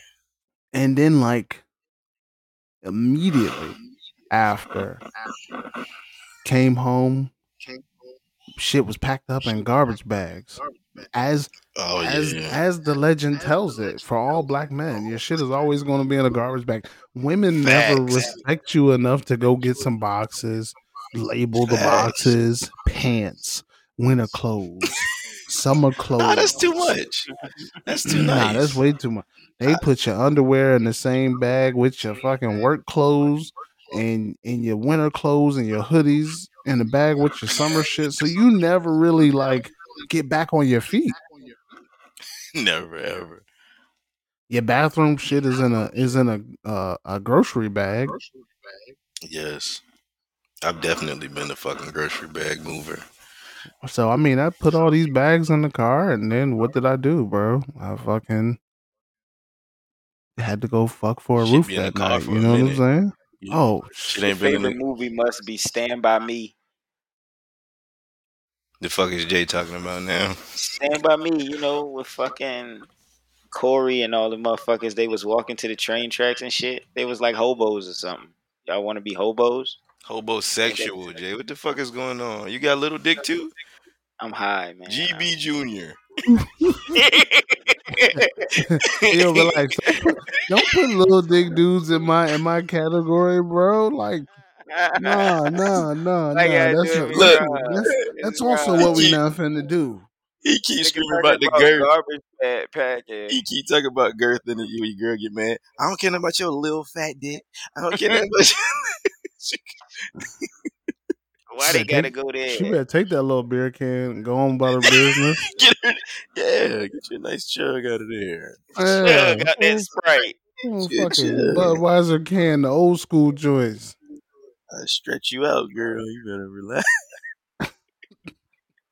and then like immediately after came home, shit was packed up in garbage bags. As Oh, as yeah. as the legend tells it, for all black men, your shit is always going to be in a garbage bag. Women never respect you enough to go get some boxes, label the boxes, pants, winter clothes, summer clothes. Nah, that's too much. That's too Nah, nice. that's way too much. They put your underwear in the same bag with your fucking work clothes and and your winter clothes and your hoodies in the bag with your summer shit. So you never really like get back on your feet. Never ever. Your bathroom shit is in a is in a uh, a grocery bag. Yes. I've definitely been a fucking grocery bag mover. So I mean, I put all these bags in the car, and then what did I do, bro? I fucking had to go fuck for a Shit roof in the that car night. for You a know what I'm minute. saying? Oh Shit shit. ain't been in Favorite it. movie must be Stand by Me. The fuck is Jay talking about now? Stand by Me, you know, with fucking Corey and all the motherfuckers. They was walking to the train tracks and shit. They was like hobos or something. Y'all want to be hobos? Hobosexual, Jay. What the fuck is going on? You got little dick too? I'm high, man. GB Junior. Yo, relax. Don't put, don't put little dick dudes in my in my category, bro. Like, nah, nah, nah, nah. That's a, Look. that's, that's, also what we Keep- not finna do. He keeps screaming talking about the girth. Garbage bag packet. He keep talking about girth and then you, your girl get mad. I don't care about your little fat dick. I don't care nothing about your... Why they gotta go there? She better take that little beer can and go on about her business. get her, yeah, get your nice chug out of there. Yeah, got that sprite. oh, fucking. Budweiser can, the old school joints. I stretch you out, girl. You better relax.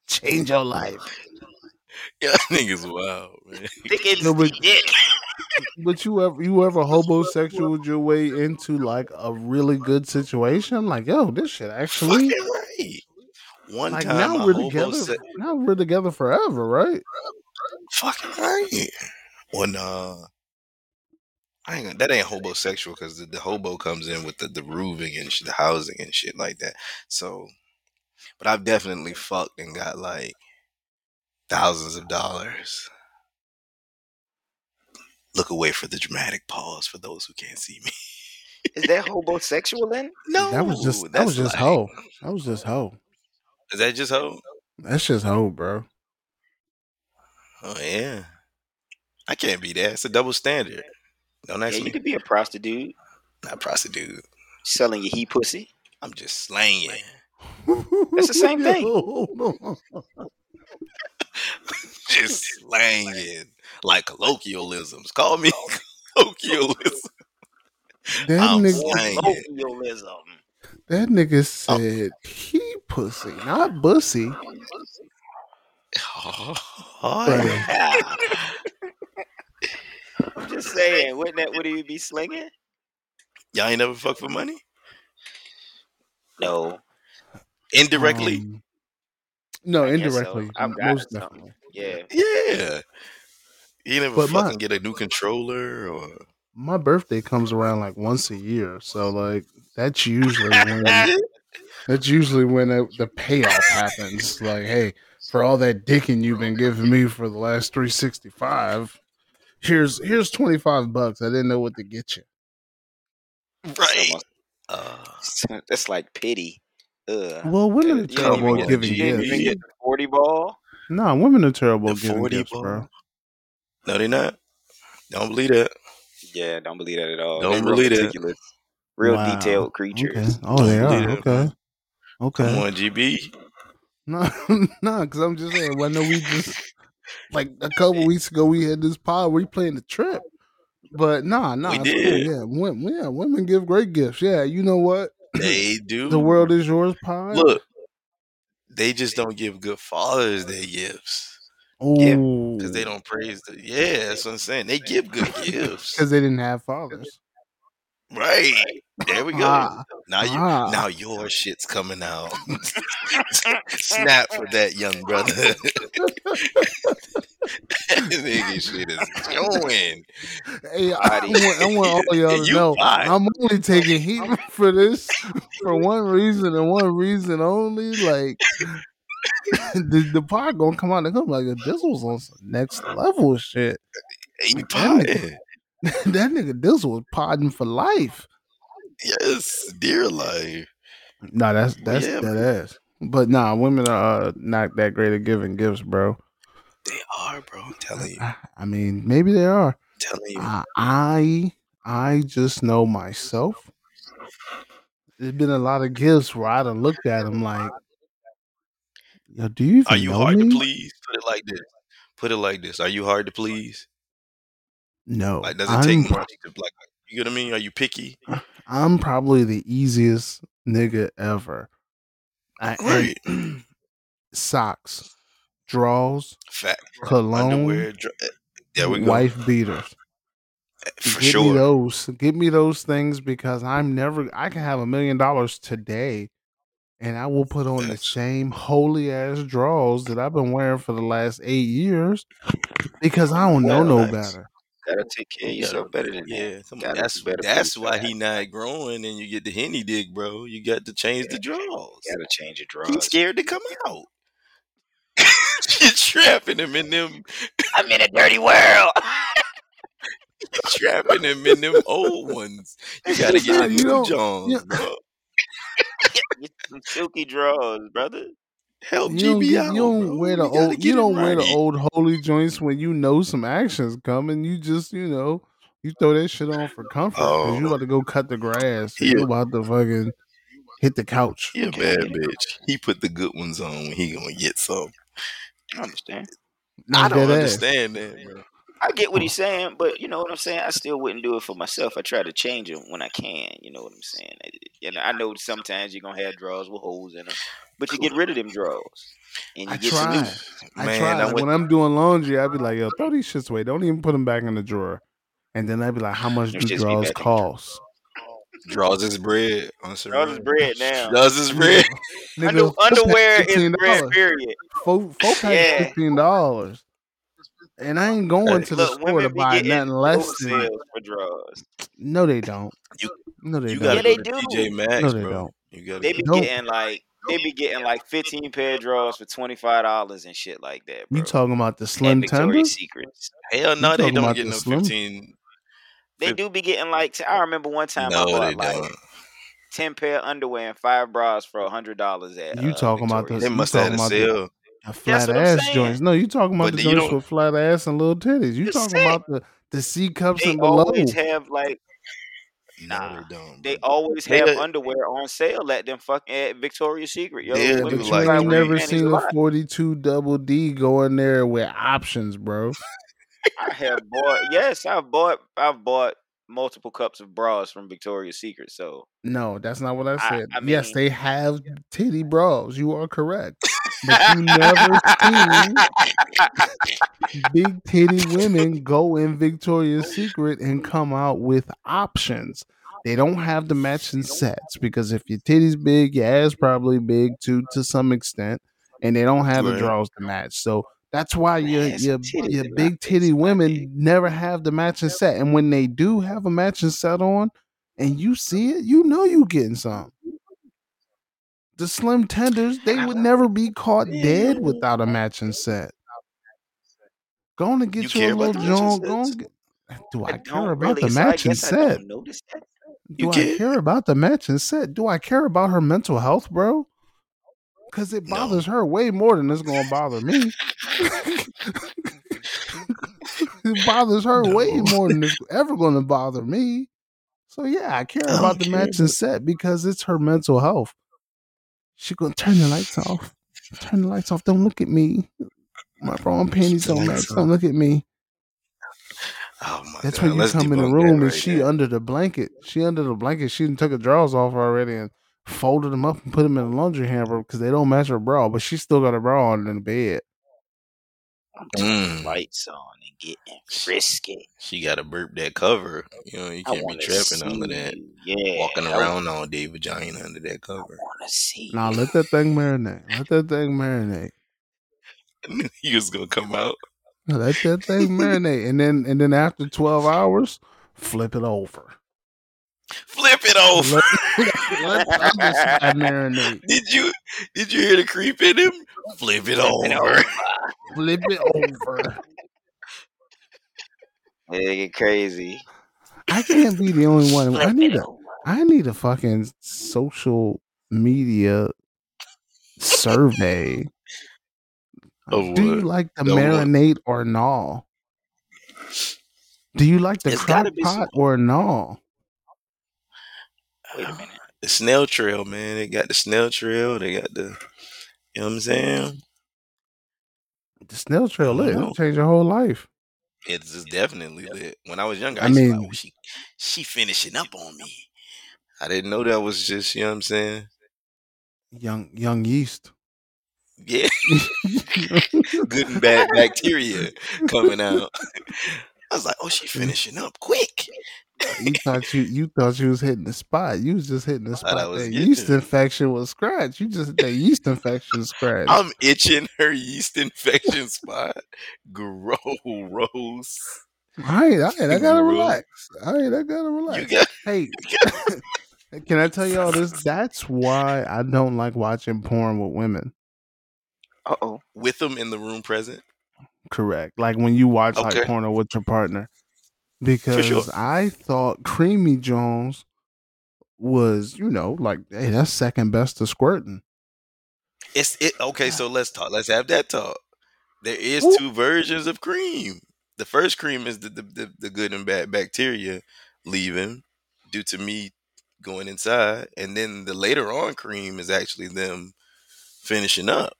Change your life. Yeah, niggas wild, man. Thick No, but- But you ever you ever homosexual your way into like a really good situation? Like, yo, this shit actually right. One like time, now we're together. said, Now we're together forever, right? "Fucking right." When uh, I ain't gonna, that ain't hobosexual because the, the hobo comes in with the the roofing and shit, the housing and shit like that. So, but I've definitely fucked and got like thousands of dollars. Look away for the dramatic pause for those who can't see me. Is that homosexual then? No, that was just that was just like- hoe. That was just hoe. Is that just hoe? That's just hoe, bro. Oh yeah, I can't be that. It's a double standard. Don't Yeah, ask you me. could be a prostitute Not prostitute. selling your he pussy. I'm just slanging. That's the same thing. Just slanging like colloquialisms. Call me colloquialism. That I'm nigga. Colloquialism. that nigga said he pussy, not bussy. Oh, Right. yeah. I'm just saying, wouldn't that would he be slinging? Y'all ain't never fuck for money? No. Indirectly? Um, no, I guess so. indirectly, I've got most something. definitely. Yeah. yeah. You never But my- fucking get a new controller or My birthday comes around like once a year, so like that's usually when that's usually when the, the payoff happens. Like, hey, for all that dicking you've been giving me for the last three sixty five, here's here's twenty five bucks. I didn't know what to get you. right. Uh, That's like pity. Ugh. Well, women are You terrible at get giving G- You gifts. get 40 ball? No, women are terrible the at giving 40 gifts, ball. bro. No, they not. Don't believe that. Yeah, don't believe that at all. Don't They're believe that. meticulous, Real Wow. detailed creatures. Okay. Oh, they are. Okay. Okay. Come on, GB. No, no, because I'm just saying. Why know we just like a couple weeks ago we had this pod where we playing the trip, but nah, nah, We it's cool. Yeah, women, yeah, women give great gifts. Yeah, you know what? They do. The world is yours, pod. Look, they just don't give good Father's Day gifts Yeah, Ooh, because they don't praise the. Yeah, that's what I'm saying. They give good gifts, because they didn't have fathers. right? There we go. Ah, now you, ah. now your shit's coming out. Snap for that young brother. Nigga shit is going. Hey, I Body. want, I want all y'all to know fine. I'm only taking heat for this for one reason and one reason only. Like the the pod gonna come out and come like this was on some next level shit. He That potting. that nigga Dizzle was podding for life. Yes, dear life. Nah, that's that's Yeah, that ass. But nah, women are uh, not that great at giving gifts, bro. They are, bro. I'm telling you. I, I mean, maybe they are. I'm telling you. I I I just know myself. There's been a lot of gifts where I done looked at them like, yo, do you Are you hard me? to please? Put it like this. Put it like this. Are you hard to please? No, Like, does it I'm, take much to like? You know what I mean? Are you picky? I'm probably the easiest nigga ever. I, Great. socks, drawers, Fat cologne, underwear. dr- eh, There we go. wife beaters. Eh, for Give me those. Give me those things because I'm never. I can have a million dollars today, and I will put on the same holy ass draws that I've been wearing for the last eight years because I don't know no better. Gotta take care of You gotta- better than that. Yeah, come on. That's better that's why yourself. he not growing, and you get the henny dick, bro. You got to change the draws. You Gotta change your He's draws. scared to come out. You're trapping him in them. I'm in a dirty world. trapping him in them old ones. You gotta get Nah, the you new don't- Johns, you- bro. Get some silky draws, brother. Help You don't, GB out, you don't bro. wear the You old. You don't wear the old holy joints when you know some actions coming. You just you know you throw that shit on for comfort because you Oh. about to go cut the grass. He You a- about to fucking hit the couch. He a bad bitch. He put the good ones on when he gonna get some. I understand. No, I don't dead ass. understand that, bro. I get what he's saying, but you know what I'm saying. I still wouldn't do it for myself. I try to change them when I can. You know what I'm saying. And I know sometimes you're gonna have drawers with holes in them, but you get rid of them drawers and you I get some new. try. I Man, try. I Like, went- when I'm doing laundry, I'd be like, "Yo, throw these shits away. Don't even put them back in the drawer." And then I'd be like, "How much do shits be drawers back in the drawer. cost?" Draws his bread on some Drawers is bread now. Draws his bread. Nigga, Under, underwear is bread. Period. Four, four Yeah. fifteen dollars. And I ain't going to the Look, store to buy nothing less than. sales for drawers. No, they don't. You- no, they You don't. gotta Yeah, they go to do. TJ Maxx, No, they bro. don't. You gotta They be Don't. getting like they be getting like 15 pair of drawers for twenty five dollars and shit like that, bro. You talking about the slim Victoria's? Secrets. Hell no, You they don't get the no slim? fifteen. They do be getting like I remember one time No, I bought like don't. ten pair of underwear and five bras for hundred dollars at. You uh, talking about Victoria's the- They must have had a talking about the- sale. The flat ass saying. joints. No, you talking about But the you joints with flat ass and little titties. You talking saying. about the the C cups They and below. always have like Nah, they don't. they always They have done- underwear on sale at them fucking at Victoria's Secret, yo. Yeah, Women but you be like ain't never seen a a lot. 42 double D going there with options, bro. I have bought yes, I've bought I've bought multiple cups of bras from Victoria's Secret. So No, that's not what I I- said. I yes, mean- they have titty bras. You are correct. But you never seen big titty women go in Victoria's Secret and come out with options. They don't have the matching sets because if your titty's big, your ass probably big too to some extent, and they don't have the Right. draws to match. So that's why your your your big titty women never have the matching set, and when they do have a matching set on, and you see it, you know you getting some. The slim tenders, they would never be caught dead without a matching set. Go on and get You you, a little the matching joint. Go on sets? get, do I, I care about really, the matching set? don't notice that. Do You I care? care about the matching set? Do I care about her mental health, bro? Because it No. bothers her way more than it's gonna bother me. it bothers her way more than it's ever gonna bother me. So yeah, I care I about the care, matching but- set because it's her mental health. She gonna turn the lights off. Turn the lights off. Don't look at me. My bra and panties don't match. Don't look at me. Oh my That's god! when you let's come in the room that and right she there. under the blanket. She under the blanket. She took her drawers off already and folded them up and put them in the laundry hamper because they don't match her bra, but she still got a bra on in the bed. I'm Mm. lights on and getting frisky. She got to burp that cover. You know, you can't be want to trapping see all of that. you. Yeah, Walking around all day vagina under that cover. I want to see. Now you. let that thing marinate. Let that thing marinate. he was gonna come out. Let that thing marinate, and then and then after twelve hours, flip it over. Flip it over. Let, let the other side marinate. Did you did you hear the creep in him? Flip it over. Flip it over. They get crazy. I can't be the only one. I need it a over. I need a fucking social media survey. Of Do you like the Of what? marinate or no? Do you like the It's crock pot some- or no? Wait a minute. The snail trail, man. They got the snail trail. They got the you know what I'm saying? The snail trail I don't lit. It'll change your whole life. It's just definitely lit. When I was younger, I, I used to be mean- like, oh, she she finishing up on me. I didn't know that was just, you know what I'm saying? Young young yeast. Yeah, good and bad bacteria coming out. I was like, oh, she finishing up quick. You thought you you thought you was hitting the spot. You was just hitting the spot. That yeast infection was scratch. You just that yeast infection scratch. I'm itching her yeast infection spot. Gross. All right, all right, I gotta Bro. relax. All right, I gotta relax. got Hey, can I tell y'all this? That's why I don't like watching porn with women. Uh oh. with them in the room present. Correct. Like when you watch Okay. like porno with your partner. Because sure. I thought Creamy Jones was, you know, like, hey, that's second best to squirting. It's it okay, so let's talk. Let's have that talk. There is Woo. two versions of cream. The first cream is the the, the, the good and bad bacteria leaving due to me going inside. And then the later on cream is actually them finishing up.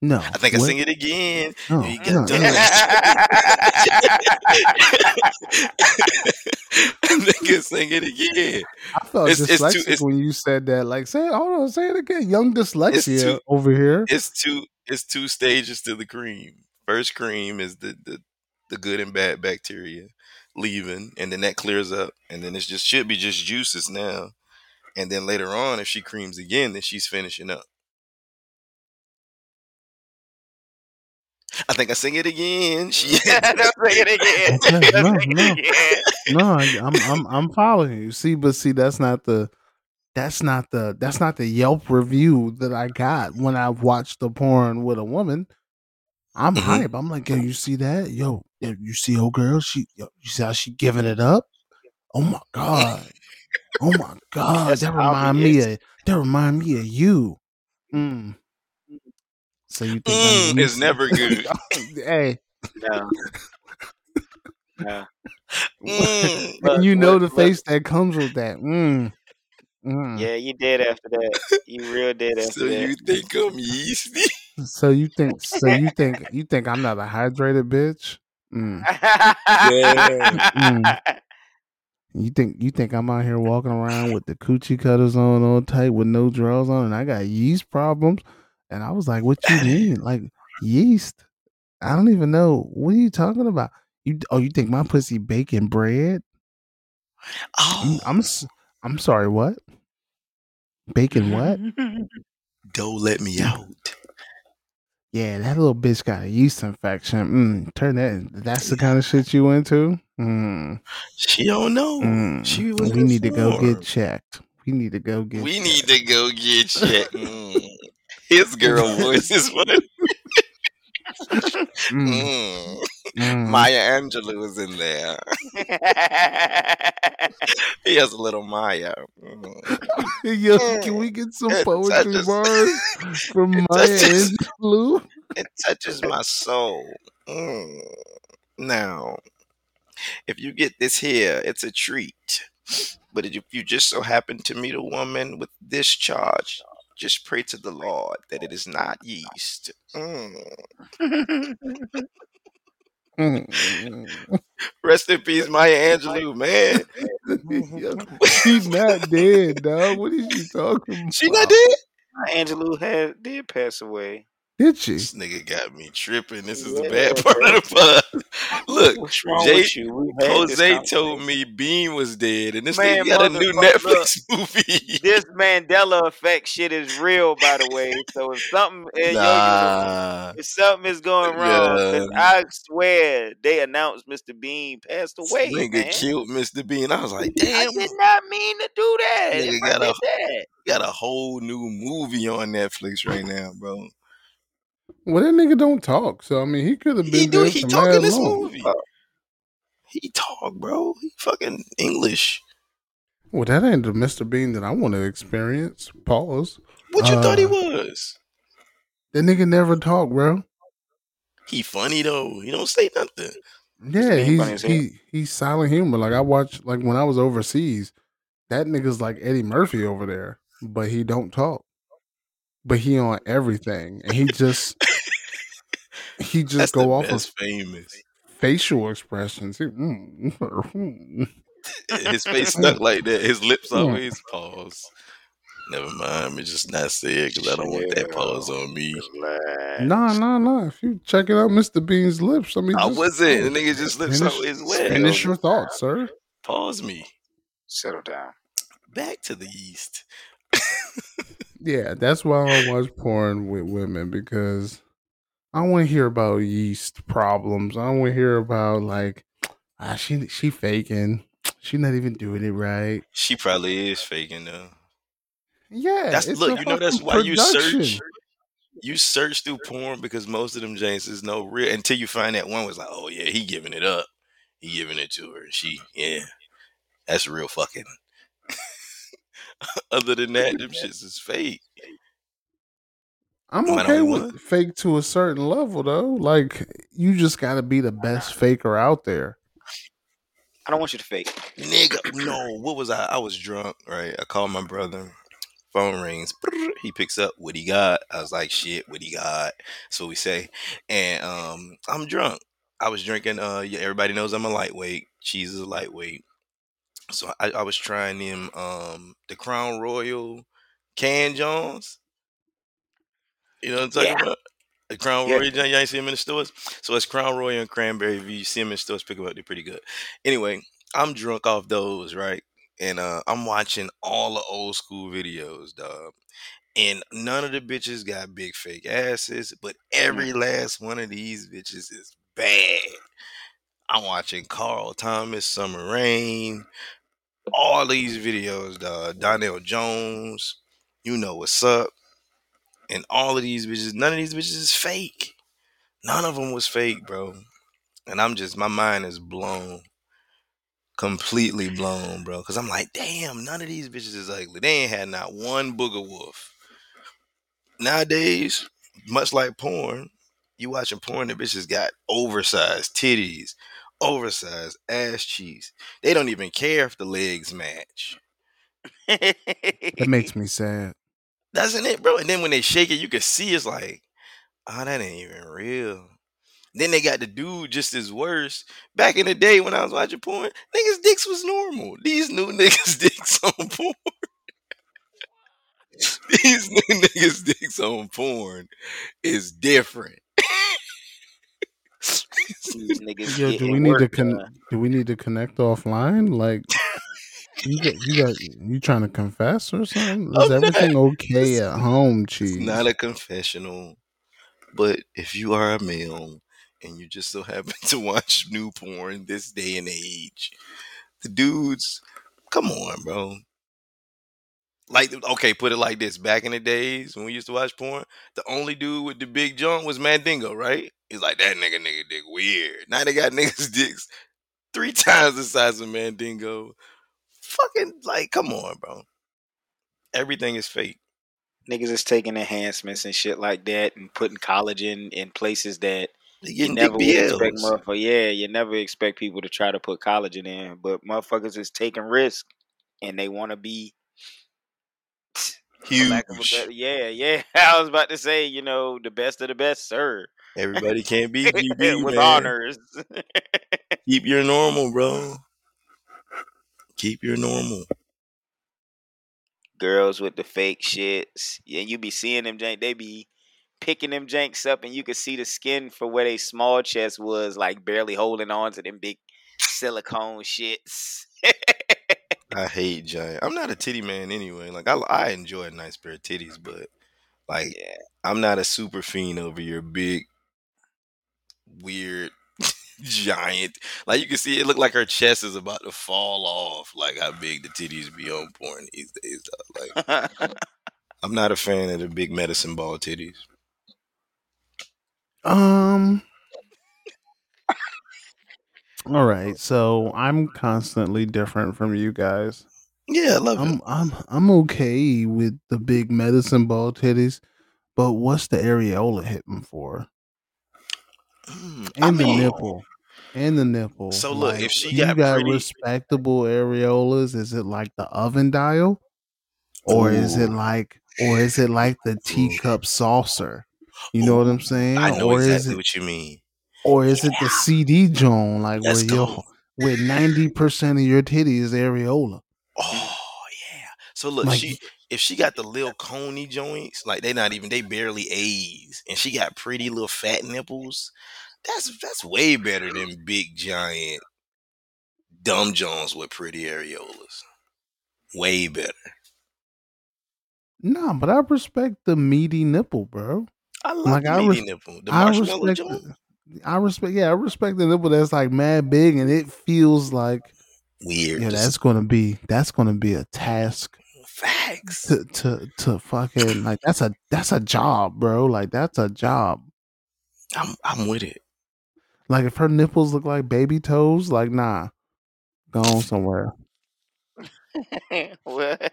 No. I think I sing it again. No, You no, got no. done. I think I sing it again. I felt It's- it's too- it's- when you said that. Like, say, hold on, say it again. Young dyslexia too- over here. it's two it's two stages to the cream. First cream is the the, the good and bad bacteria leaving, and then that clears up, and then it's just should be just juices now. And then later on, if she creams again, then she's finishing up. I think I sing it again. She Don't say it again. Okay, Don't no, it no. again. no, I- I'm I'm I'm following you. See, but see, that's not the that's not the that's not the Yelp review that I got when I watched the porn with a woman. I'm Mhm. hype. I'm like, yo, you see that? Yo, yo, you see old girl? She, yo, you see how she giving it up? Oh my god! Oh my god! That remind me of that remind me of you. Mm. So you think Mm, I'm never good. hey, No. No. Mm. But and you know what- the what- face that comes with that. Mm. Mm. Yeah, you dead after that. You real dead after So that. So you think I'm yeasty? So you think? So you think? You think I'm not a hydrated bitch? Mm. You think? You think I'm out here walking around with the coochie cutters on all tight with no drawers on, and I got yeast problems? And I was like, "What you mean? Like yeast? I don't even know. What are you talking about? You? Oh, you think my pussy baking bread? I'm. Oh, I'm, s- I'm sorry. What? Baking what? don't let me out. Yeah, that little bitch got a yeast infection. Mm, turn that. That's the kind of shit you into. Mm, She don't know. mm. She was we need to go get checked. We need to go get. We checked. need to go get checked. His girl voice is funny. Mm, Mm. mm. Maya Angelou is in there. He has a little Maya. Mm. Yo, can we get some It poetry touches- bars from Maya touches- Angelou? It touches my soul. Mm. Now, if you get this here, it's a treat. But if you just so happen to meet a woman with this charge, just pray to the Lord that it is not yeast. Mm. Mm. Rest in peace, Maya Angelou, man. She's not dead, dog. What is she talking about? She not dead. Maya Angelou had did pass away. Did she? This nigga got me tripping. This is the Yeah, bad part of the pod. Look, Jay- with you? We had this Jose told me Bean was dead, and this Man, nigga got a new motherfucker, Netflix movie. This Mandela effect shit is real, by the way. So if something in your Nah, if something is going wrong, Yeah. I swear they announced Mr. Bean passed away. nigga man. killed Mr. Bean. I was like, damn, I damn, did not mean to do that. Nigga got a- that. got a whole new movie on Netflix right now, bro. Well, that nigga don't talk, so I mean, he could have been He do he talk in this long. movie. He talk, bro. He fucking English. Well, that ain't the Mr. Bean that I want to experience. Pause. What you thought he Uh, was? That nigga never talk, bro. He funny though. He don't say nothing. Yeah, he's he he's silent humor. Like I watched, like when I was overseas, that nigga's like Eddie Murphy over there, but he don't talk. But he on everything, and he just he just That's go the off of famous. facial expressions. He- mm, His face stuck like that. His lips Hmm. always pause. Never mind. Me just not say it because I don't want that pause on me. Relax. No, no, no. If you check it out, Mr. Bean's lips. I mean, I just- wasn't. The nigga just lips finish, out his way. finish your thoughts, sir. Pause me. Settle down. Back to the east. Yeah, that's why I don't watch porn with women because I want to hear about yeast problems. I want to hear about like ah she she faking. She not even doing it right. She probably is faking though. Yeah, That's look. You know that's why you search. You search through porn because most of them James is no real until you find that one was like, oh yeah, he giving it up. He giving it to her. She yeah, that's real fucking. Other than that, them shits is fake. I'm Am okay with one? fake to a certain level though. Like you just got to be the best faker out there. I don't want you to fake. Nigga, no. What was I? I was drunk, right? I called my brother. Phone rings. He picks up what he got. I was like, shit, what he got? That's what we say. And um, I'm drunk. I was drinking. Uh, everybody knows I'm a lightweight. Cheese is a lightweight. So I, I was trying them um the Crown Royal Can Jones. You know what I'm talking Yeah. about? The Crown Yeah. Royal, you ain't see them in the stores. So it's Crown Royal and Cranberry. If you see them in stores, pick them up. They're pretty good. Anyway, I'm drunk off those, right? And uh, I'm watching all the old school videos, dog. And none of the bitches got big fake asses, but every last one of these bitches is bad. I'm watching Carl Thomas, Summer Rain, all these videos, dog. Donell Jones, you know what's up. And all of these bitches, none of these bitches is fake. None of them was fake, bro. And I'm just, my mind is blown. Completely blown, bro. Cause I'm like, damn, none of these bitches is ugly. They ain't had not one booger wolf. Nowadays, much like porn, you watching porn, the bitches got oversized titties, oversized ass cheeks. They don't even care if the legs match. That makes me sad. Doesn't it, bro? And then when they shake it, you can see it's like, oh, that ain't even real. Then they got the dude just as worse. Back in the day when I was watching porn, niggas' dicks was normal. These new niggas' dicks on porn. These new niggas' dicks on porn is different. These niggas Yo, do we need to con- do we need to connect offline? Like you got, you got you trying to confess or something? Is I'm not. everything okay at home, Chief? It's not a confessional, but if you are a male and you just so happen to watch new porn this day and age, the dudes, come on, bro. Like, okay, put it like this: back in the days when we used to watch porn, the only dude with the big junk was Mandingo, right? He's like that nigga, nigga, dick weird. Now they got niggas dicks three times the size of Mandingo. Fucking like, come on, bro. Everything is fake. Niggas is taking enhancements and shit like that and putting collagen in places that you never expect motherfucker. Yeah, you never expect people to try to put collagen in, but motherfuckers is taking risk and they want to be for lack of a Huge. better- yeah, yeah. I was about to say, you know, the best of the best, sir, Everybody can't be with man. honors. Keep your normal, bro. Keep your normal. Girls with the fake shits, yeah, you be seeing them jank. They be picking them janks up, and you could see the skin for where they small chest was, like barely holding on to them big silicone shits. I hate giant. I'm not a titty man anyway. Like I, I enjoy a nice pair of titties, but like yeah. I'm not a super fiend over your big, weird, giant. Like you can see, it look like her chest is about to fall off. Like how big the titties be on porn these days. dog. Like I'm not a fan of the big medicine ball titties. Um. All right, so I'm constantly different from you guys. Yeah, I love it. I'm I'm I'm okay with the big medicine ball titties, but what's the areola hitting for? And I the mean, nipple. And the nipple. So look, if she you got got pretty- respectable areolas, is it like the oven dial? Or is it like or is it like the teacup saucer? You know what I'm saying? I know or exactly is it what you mean. or is it the CD joint like Let's where your with ninety percent of your titty is areola? Oh yeah. So look, Like, she if she got the little coney joints, like they not even they barely A's, and she got pretty little fat nipples, that's that's way better than big giant dumb Jones with pretty areolas. Way better. No, but I respect the meaty nipple, bro. I love Like, the I meaty res- nipple. The I respect. joint. The, I respect. Yeah, I respect the nipple that's like mad big, and it feels like Weird. yeah, that's gonna be that's gonna be a task facts. to to to fucking like that's a that's a job, bro. Like that's a job. I'm I'm with it. Like if her nipples look like baby toes, like nah, go on somewhere. what?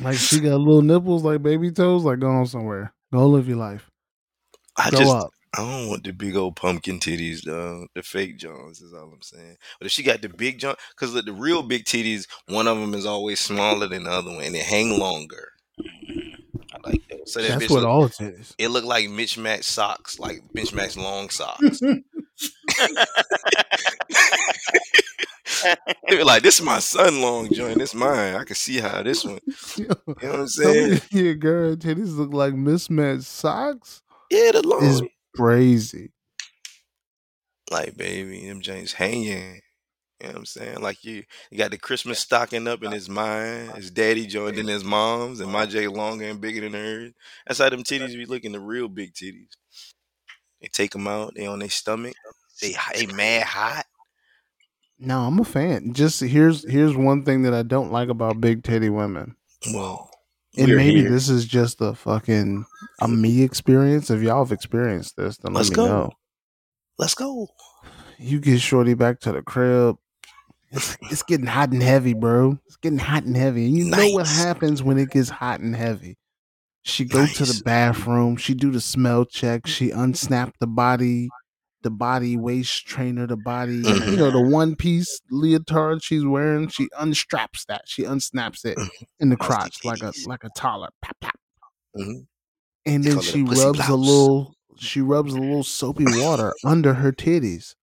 Like she got little nipples like baby toes, like go on somewhere. Go live your life. I Go just up. I don't want the big old pumpkin titties, though. The fake Johns is all I'm saying. But if she got the big John, because the, the real big titties, one of them is always smaller than the other one, and they hang longer. I like that. So that That's bitch what look, all it is. it looked like mismatched socks, like mismatched long socks. they were like, "This is my son long joint. This mine. I can see how this one." You know what I'm saying? your girl titties look like mismatched socks. Yeah, the long. Is crazy. like baby, them James hanging. You know what I'm saying? Like you, you got the Christmas stocking up in his mind, his daddy joined in his mom's, and my J longer and bigger than hers. That's how them titties be looking, the real big titties. They take them out, they on their stomach, they they mad hot. No, I'm a fan. Just here's here's one thing that I don't like about big titty women. Well, And maybe here. this is just a fucking a me experience. If y'all have experienced this, then Let's let me go. know. Let's go. You get shorty back to the crib. It's, it's getting hot and heavy, bro. It's getting hot and heavy. And you know what happens when it gets hot and heavy. She go to the bathroom. She do the smell check. She unsnap the body, the body waist trainer, the body, you know, the one piece leotard she's wearing. She unstraps that. She unsnaps it in the crotch like a like a toddler. Pop, pop. Mhm. And then call it a she rubs a little. She rubs a little soapy water under her titties.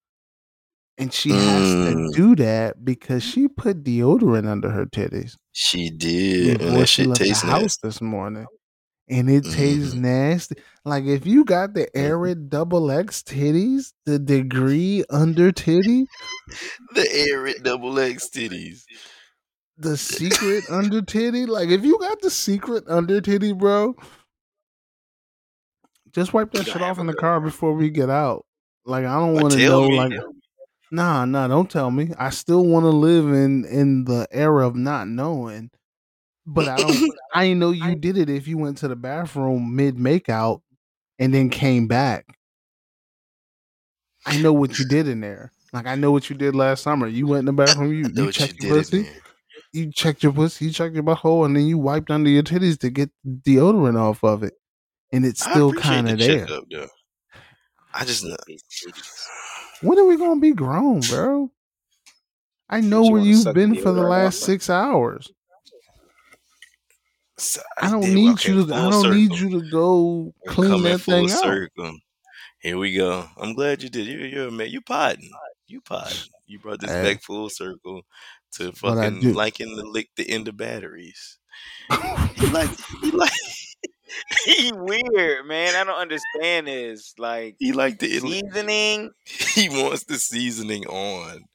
And she has to Mm. do that because she put deodorant under her titties She did, and before she left the tastes house this morning. And it tastes Mhm. nasty. Like if you got the Arrid double X titties, the degree under titty, The Arrid double X titties. the secret under titty, like if you got the secret under titty, bro, just wipe that shit off in the car before we get out. Like I don't want to know me. like Nah, nah, don't tell me. I still want to live in in the era of not knowing. But I don't I ain't know you did it if you went to the bathroom mid makeout and then came back. I know what you did in there. Like I know what you did last summer. You went in the bathroom, you, you what you checked your pussy, you checked your pussy, you checked your butthole, and then you wiped under your titties to get deodorant off of it. And it's still appreciate kind the of there. though. I just know. When are we gonna be grown, bro? I know you where you've been for the last off? six hours. So I don't they- need you to. I don't need you to go We're clean coming that thing out. circle. Here we go. I'm glad you did. You, you're a man. You podding. You podding. You brought this Hey. back full circle to What I fucking do. liking the lick the end of batteries. He like he like he weird, man. I don't understand this. Like he like the seasoning. he wants the seasoning on.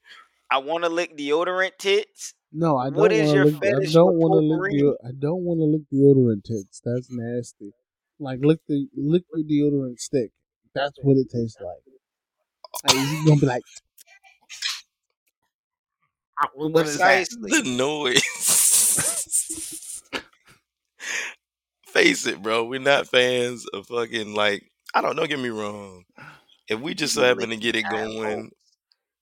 I want to lick deodorant tits. No, I don't What is want to your lick. I fetish don't want to lick. potpourri? Deo- I don't want to lick deodorant tits. That's nasty. Like lick the lick your deodorant stick. That's what it tastes like. Like, you gonna be like, "Ah, what is that? Precisely. The noise. Face it, bro. We're not fans of fucking like I don't know, get me wrong. If we just so happen to get it going,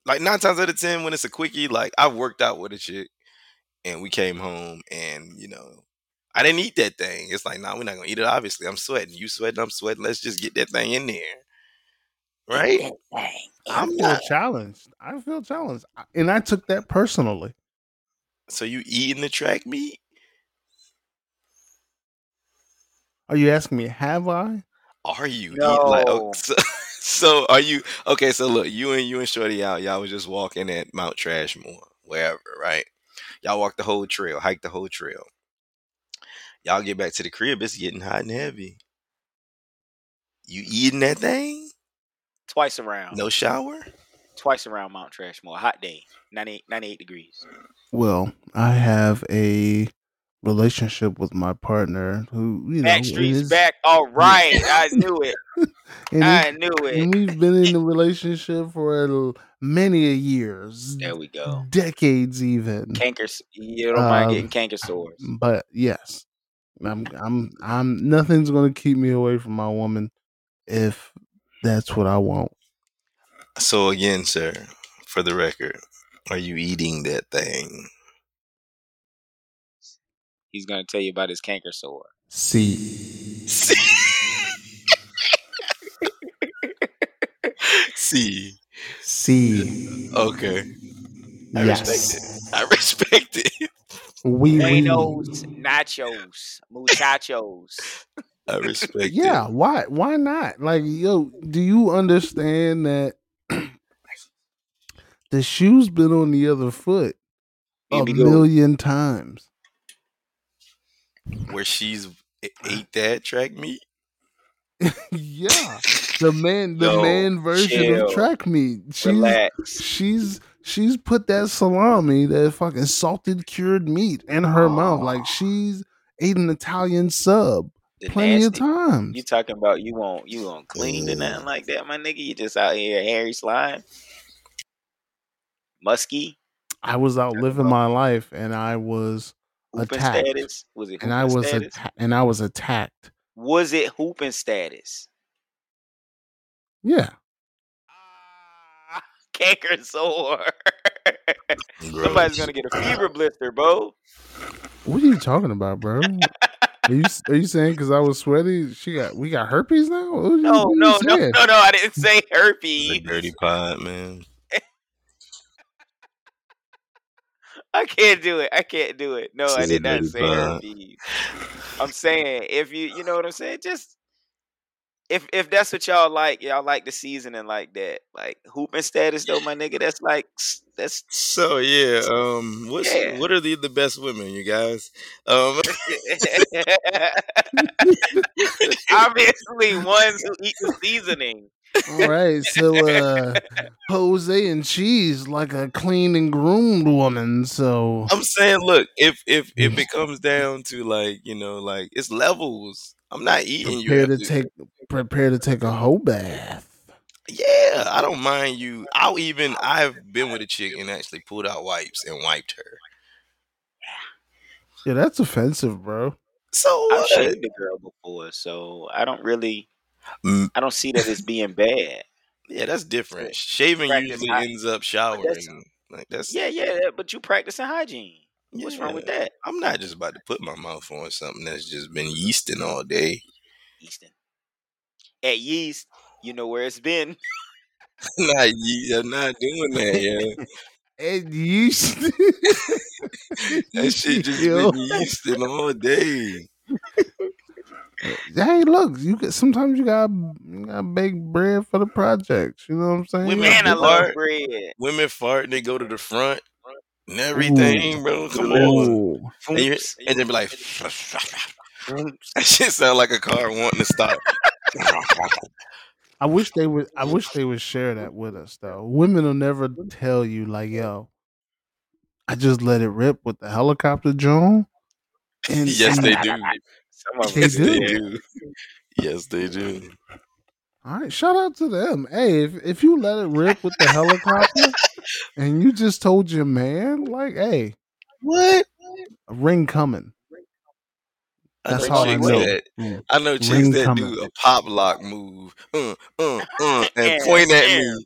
like nine times out of ten, when it's a quickie, like I worked out with a chick and we came home and you know I didn't eat that thing. It's like, nah, we're not gonna eat it. Obviously, I'm sweating. You sweating, I'm sweating. Let's just get that thing in there. Right? That thing. I I'm feel not challenged. I feel challenged, and I took that personally. so you eating the track meat? Are you asking me? Have I? Are you eating like oh, No. so, so are you okay, so look, you and you and Shorty out, y'all was just walking at Mount Trashmore, wherever, right? Y'all walked the whole trail, hiked the whole trail. Y'all get back to the crib, it's getting hot and heavy. You eating that thing? Twice around. No shower? Twice around Mount Trashmore. Hot day. 98, 98 degrees. Well, I have a relationship with my partner who, you know, Backstreet's is- back. All right. I knew it. and, I we, knew and it. we've been in a relationship for a- many a years, There we go. decades even. Canker. You don't mind Um, getting canker sores. But yes, I'm, I'm, I'm. Nothing's gonna keep me away from my woman if that's what I want. So again, sir, for the record, are you eating that thing? He's gonna tell you about his canker sore. See, See. see, See. Okay. I yes, respect it. I respect it. we, we, Buenos nachos, muchachos. I respect yeah. it. Why, why not? Like, yo, do you understand that the shoe's been on the other foot a Here we go. million times? Where she's uh. ate that track meat. yeah, the man, the Yo, man version chill. of track meat. She's Relax. she's she's put that salami, that fucking salted cured meat in her mouth like she's ate an Italian sub The plenty of times. You talking about you won't you won't clean or nothing like that, my nigga? You just out here hairy slime, musky, I was out living my life and I was hooping Attacked. status. Was it and I was status? atta- and I was attacked. Was it hooping status? Yeah. Ah, Canker sore. Somebody's gonna get a fever blister, bro. What are you talking about, bro? Are you are you saying because I was sweaty? She got we got herpes now? What you- No, what you no, no, no, no. I didn't say It's herpes. dirty pot, man. I can't do it. I can't do it. No, I did not say Embiid. I'm saying if you, you know what I'm saying, just if if that's what y'all like, y'all like the seasoning like that, like hooping status though, my nigga. That's like that's So yeah, um, what's Yeah. what are the the best women, you guys? Um, obviously ones who eat the seasoning. All right, so uh Jose and she's like a clean and groomed woman, so I'm saying, look, if if if it comes down to like you know, like it's levels. I'm not eating you. prepare to take prepare to take a whole bath. Yeah, I don't mind you. I'll even I've been with a chick and actually pulled out wipes and wiped her. Yeah, that's offensive, bro. So I've what? shaved a girl before, so I don't really, Mm, I don't see that as being bad. yeah, that's different. Shaving Practice usually hy- ends up showering. Like that's Yeah, yeah, but you practicing hygiene. What's wrong with that, I'm not just about to put my mouth on something that's just been yeasting all day. Yeasting. At Yeast, you know where it's been. not ye- I'm not doing that, yeah. And you That shit just Yo. been yeasting all day. Hey, look, you get sometimes you got you got bake bread for the projects. You know what I'm saying? Women You Man, I gotta love bread. Women fart and they go to the front and everything, bro. Come on. And, you, and then be like, that shit sound like a car wanting to stop. I wish they would. I wish they would share that with us, though. Women will never tell you, like, "Yo, I just let it rip with the helicopter drone." And yes, and- they do. Some of They Yes, them they do. do. Yes, they do. All right, shout out to them. Hey, if if you let it rip with the helicopter, and you just told your man, like, "Hey, What? a ring coming." I That's know how I chicks know. that Mm. I know chicks Ring that coming. do a pop lock move, uh, uh, uh, and point at me,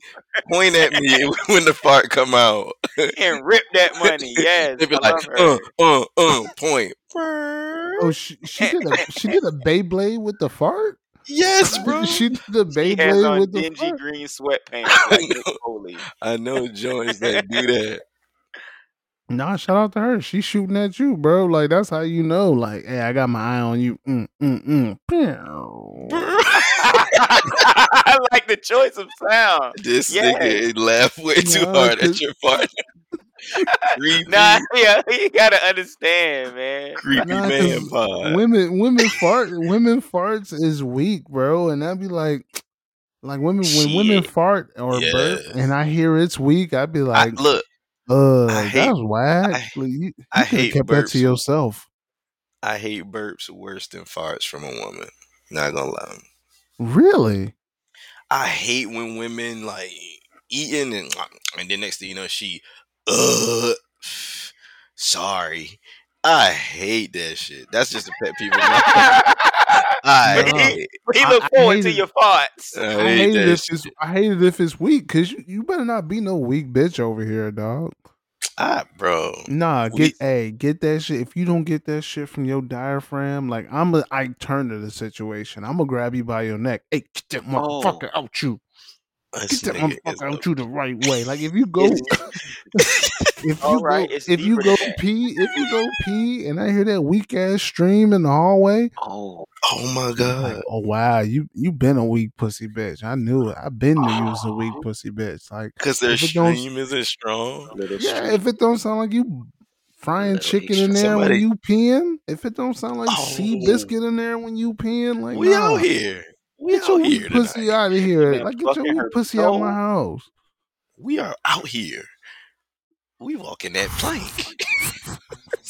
point at me when the fart come out. and rip that money. Yes, they be I like, uh, uh, uh, point. Oh, she, she did a she did a Beyblade with the fart. Yes, bro. she did a She Beyblade on with the dingy green sweatpants like Mick know. Foley. I know joints that do that. Nah, shout out to her. She's shooting at you, bro. Like that's how you know. Like, hey, I got my eye on you. Mm, mm, mm. I like the choice of sound. This Yes. nigga laugh way too No, hard at your fart. Nah, yeah, you gotta understand, man. creepy Nah, man 'cause pod. women women fart women farts is weak, bro. And I'd be like like women when women fart or burp and I hear it's weak, I'd be I, like, look, uh, I hate- whack. I- you, you I hate kept that to yourself. I hate burps worse than farts from a woman. Not gonna lie. Really? I hate when women like eating and and then next thing you know she uh sorry. I hate that shit. That's just a pet peeve. of mine. I hate, he look I forward hate to it. your farts. I I hate hate it if it's. I hate it if it's weak because you, you better not be no weak bitch over here, dog. Ah, bro. Nah, We- get hey, get that shit. If you don't get that shit from your diaphragm, like I'm a I turn to the situation. I'm gonna grab you by your neck. Hey, get that Oh. motherfucker out you. This Get that motherfucker out you the right way. Like if you go if you All go right, it's if you go than pee, if you go pee and I hear that weak ass stream in the hallway, Oh, Oh my god. like, oh wow, you you been a weak pussy bitch. I knew it. I've been to use a weak oh. pussy bitch. Like Because their if it don't- stream isn't strong. Yeah, street. if it don't sound like you frying Little chicken in extra. there when you peeing, if it don't sound like sea Oh. biscuit in there when you peeing, like we nah, out here. We Get your out here pussy tonight. out of here. Man, Like get your fucking weak her pussy out of my house. We are out here. We walking that plank.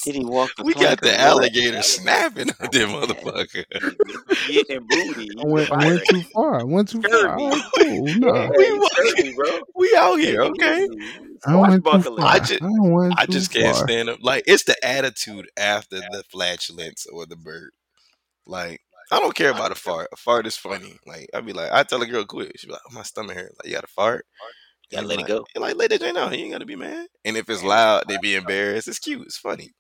Did he walk the we plank got the or what? alligator snapping at them motherfucker. Getting booty. I went, I went too far. I went too far. All right, cool. Nah, We walking- bro. We out here, okay? I went too far. I I, just- went I too just can't far. stand up. Like it's the attitude after the flatulence or the bird. Like I don't care about a fart. A fart is funny. Like I'd be like, I tell a girl quit. She be like, oh, my stomach hurt. Like you got a fart. You Gotta let it like, go. and like let that joint out. You ain't gotta be mad. And if it's loud, they be embarrassed. It's cute. It's funny.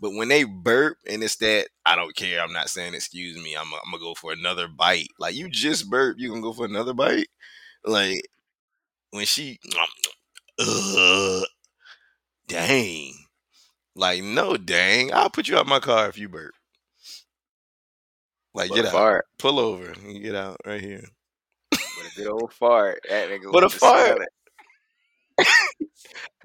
But when they burp and it's that, I don't care. I'm not saying excuse me. I'm, I'm gonna go for another bite. Like you just burp, you gonna go for another bite. Like when she, uh, dang. Like no, dang. I'll put you out my car if you burp. Like But get a out, fart. pull over, and get out right here. But a good old fart. That nigga But a want to smell fart.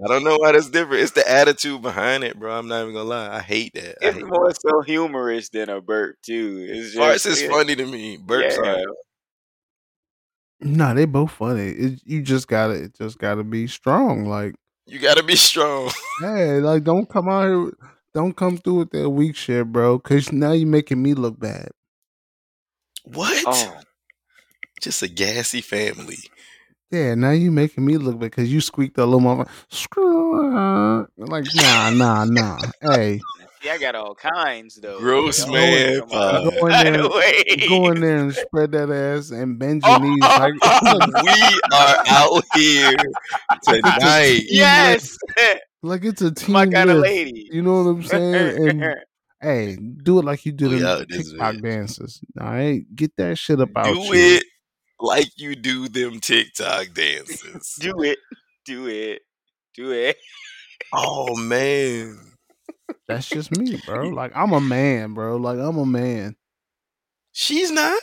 I don't know why that's different. It's the attitude behind it, bro. I'm not even gonna lie. I hate that. It's hate more so humorous than a burp too. It's just Farts is yeah. funny to me. Burps Yeah. are. Nah, they both funny. It, you just gotta, it just gotta be strong. Like, You gotta be strong. hey, like don't come out here, don't come through with that weak shit, bro. Cause now you're making me look bad. What? Oh, Just a gassy family. Yeah, now you making me look bad because you squeaked a little more. Screw like, nah, nah, nah. Hey, see, I got all kinds though. Gross They man come out. pod. Go in By there- the way. go in there and spread that ass and bend Oh, your knees like, we are out here tonight. Yes, like it's a team. my kind of lady. You know what I'm saying? And hey, do it like you do We them TikTok dances. All right, get that shit up out Do you. it like you do them TikTok dances. do it, do it, do it. Oh man. That's just me, bro. Like I'm a man, bro. Like I'm a man. She's not.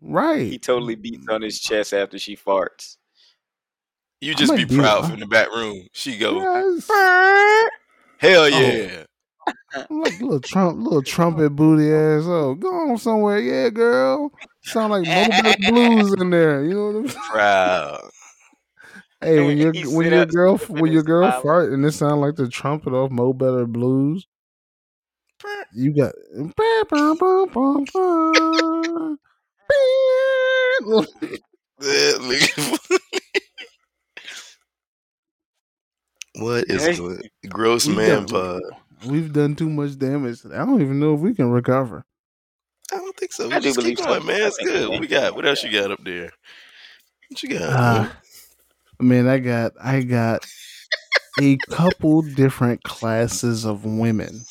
Right. He totally beats on his mm. chest after she farts. You just be be- proud from the back room. She go, Yes. hell Oh. I'm like little Trump, little trumpet booty ass. Oh, go on somewhere, yeah, girl. Sound like Mo Better Blues in there. You know what I'm saying? Hey, when your He when your girl when your girl smiling. fart and it sound like the trumpet off Mo Better Blues, you got. What is good? Gross man pod. We've done too much damage. I don't even know if we can recover. I don't think so. I We do just keep believe so. going, man. It's good. What we got? What else you got up there? What you got? Uh, man? man, I got I got a couple different classes of women.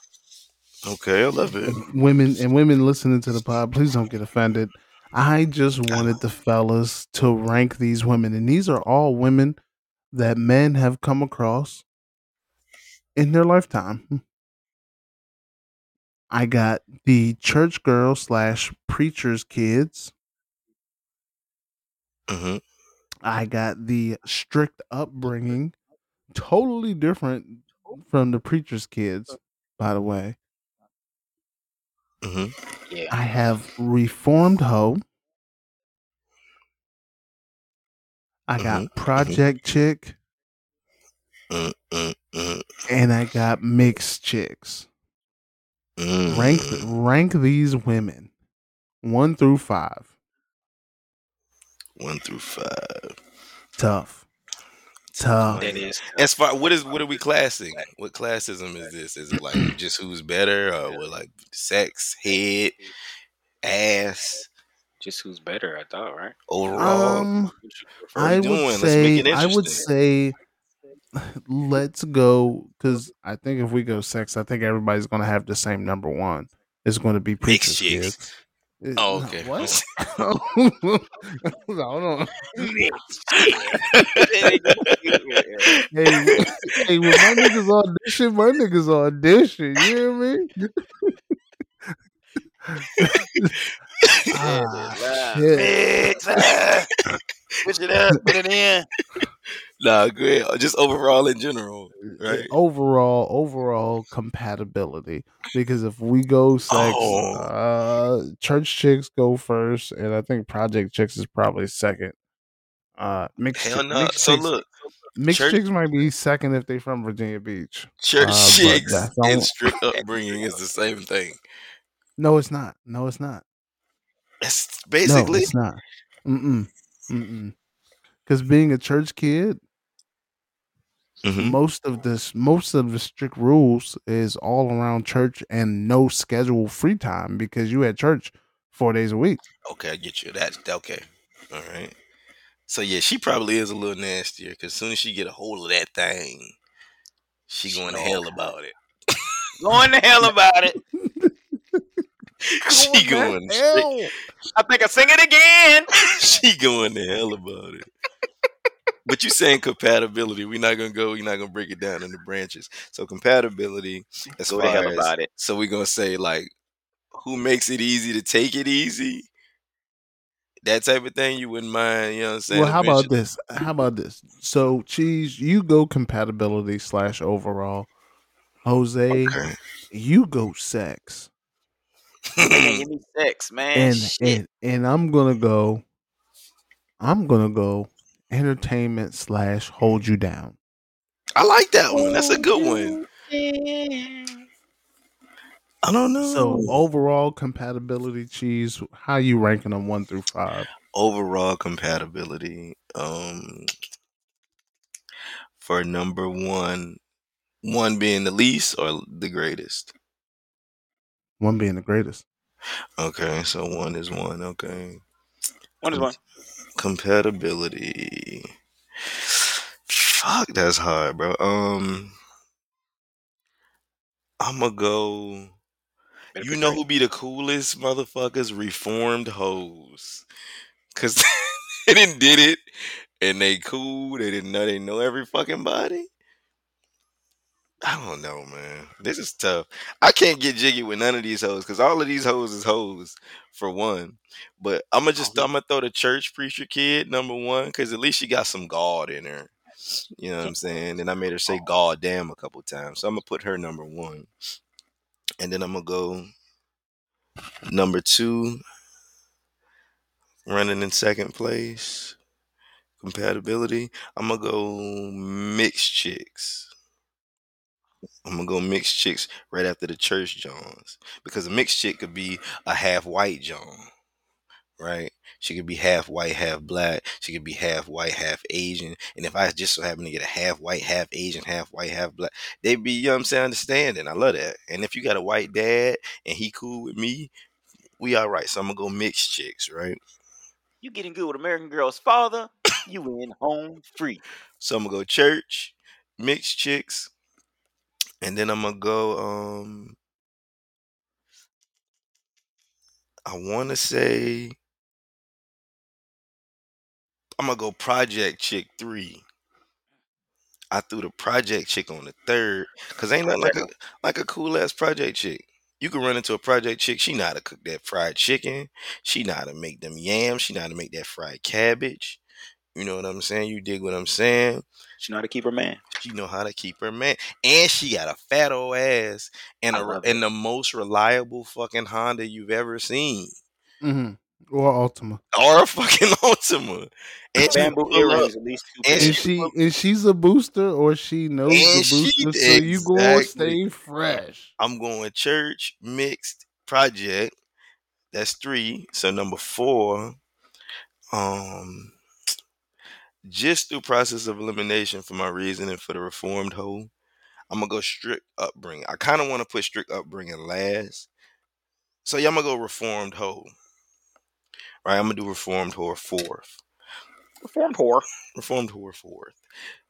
okay, I love it. Women and women listening to the pod, please don't get offended. I just wanted the fellas to rank these women, and these are all women that men have come across in their lifetime. I got the church girl slash preacher's kids. hmm I got the strict upbringing totally different from the preacher's kids, by the way. hmm Yeah. I have reformed hoe. I got Mhm, mhm. project chick and I got mixed chicks. Mm. Rank rank these women one through five. one through five. Tough. Tough. That is. As far what is what are we classing? What classism is this? Is it like just who's better, or what like sex, head, ass, Just who's better, I thought, right? overall? Um what are we I would say I would say let's go because I think if we go sex, I think everybody's gonna have the same number one. It's gonna be preacher's chicks. kids. Uh, Oh, okay. What? Hold on. Hey, hey, when my niggas audition, my niggas audition. You hear me? ah, shit. Mix. Switch it up, put it in. Nah, go ahead. Just overall in general, right? Overall, overall compatibility. Because if we go sex, Oh. uh, church chicks go first, and I think project chicks is probably second. Uh, mixed, Hell no. mixed So chicks, look, mixed church- chicks might be second if they're from Virginia Beach. church Uh, chicks and strict upbringing is the same thing. No, it's not. No, it's not. No, basically it's not. Mm-mm. Mm-mm. Because being a church kid, Mhm. most of this, most of the strict rules is all around church and no scheduled free time because you at church four days a week. Okay, I get you. That's okay. All right. So yeah, she probably is a little nastier because as soon as she get a hold of that thing, she going to hell about it. Going to hell about it. she going straight, I think I sing it again. she going to hell about it. But you're saying compatibility? We're not gonna go. We're not gonna break it down into branches. So compatibility, as Go far to hell as about it. so we're gonna say like who makes it easy to take it easy, that type of thing. You wouldn't mind, you know what I'm saying? Well, how about this? How about this? So, cheese, you go compatibility slash overall. Jose, Okay. you go sex, Man, give me sex, man. and and and I'm gonna go. I'm gonna go entertainment slash hold you down. I like that one. That's a good one. I don't know. So overall compatibility, cheese. How you ranking them one through five? overall compatibility, um, for number one, one being the least or the greatest. One being the greatest. Okay, so one is one. Okay, One is one. Compatibility. Fuck, that's hard, bro. Um, I'm gonna go. Better You know who be the coolest motherfuckers? Reformed hoes. Cause they didn't did it and they cool. They didn't know they know every fucking body. I don't know, man. This is tough. I can't get jiggy with none of these hoes because all of these hoes is hoes for one. But I'm gonna just oh. I'm gonna throw the church preacher kid number one because at least she got some God in her. You know what I'm saying? And I made her say oh. God damn a couple times. So I'm gonna put her number one. And then I'm gonna go number two, running in second place. Compatibility. I'm gonna go mixed chicks. I'm gonna go mixed chicks right after the church Johns. Because a mixed chick could be a half white John. Right? She could be half white, half black. She could be half white, half Asian. And if I just so happen to get a half white, half Asian, half white, half black, they'd be, you know what I'm saying, understanding. I love that. And if you got a white dad and he cool with me, we all right. So I'm gonna go mixed chicks, right? You getting good with American Girl's father? You in home free. So I'm gonna go church, mixed chicks, and then I'm gonna go. Um, I want to say I'm gonna go project chick three. I threw the project chick on the third because ain't nothing like a like a cool ass project chick. You can run into a project chick. She know how to cook that fried chicken. She know how to make them yams. She know how to make that fried cabbage. You know what I'm saying? You dig what I'm saying? She know how to keep her man. She know how to keep her man, and she got a fat old ass and I a love and the most reliable fucking Honda you've ever seen, hmm Or Altima. or a fucking Altima. And she Bamboo up- earrings, at least and. And she and she's a booster, or she knows And the she- booster, so you gonna stay fresh. I'm going church mixed project. That's three. So number four, um, just through process of elimination for my reasoning for the reformed hoe, I'm gonna go strict upbringing. I kind of want to put strict upbringing last. So yeah, I'm gonna go reformed hoe. Right, I'm gonna do reformed whore fourth. Reformed whore. Reformed whore fourth.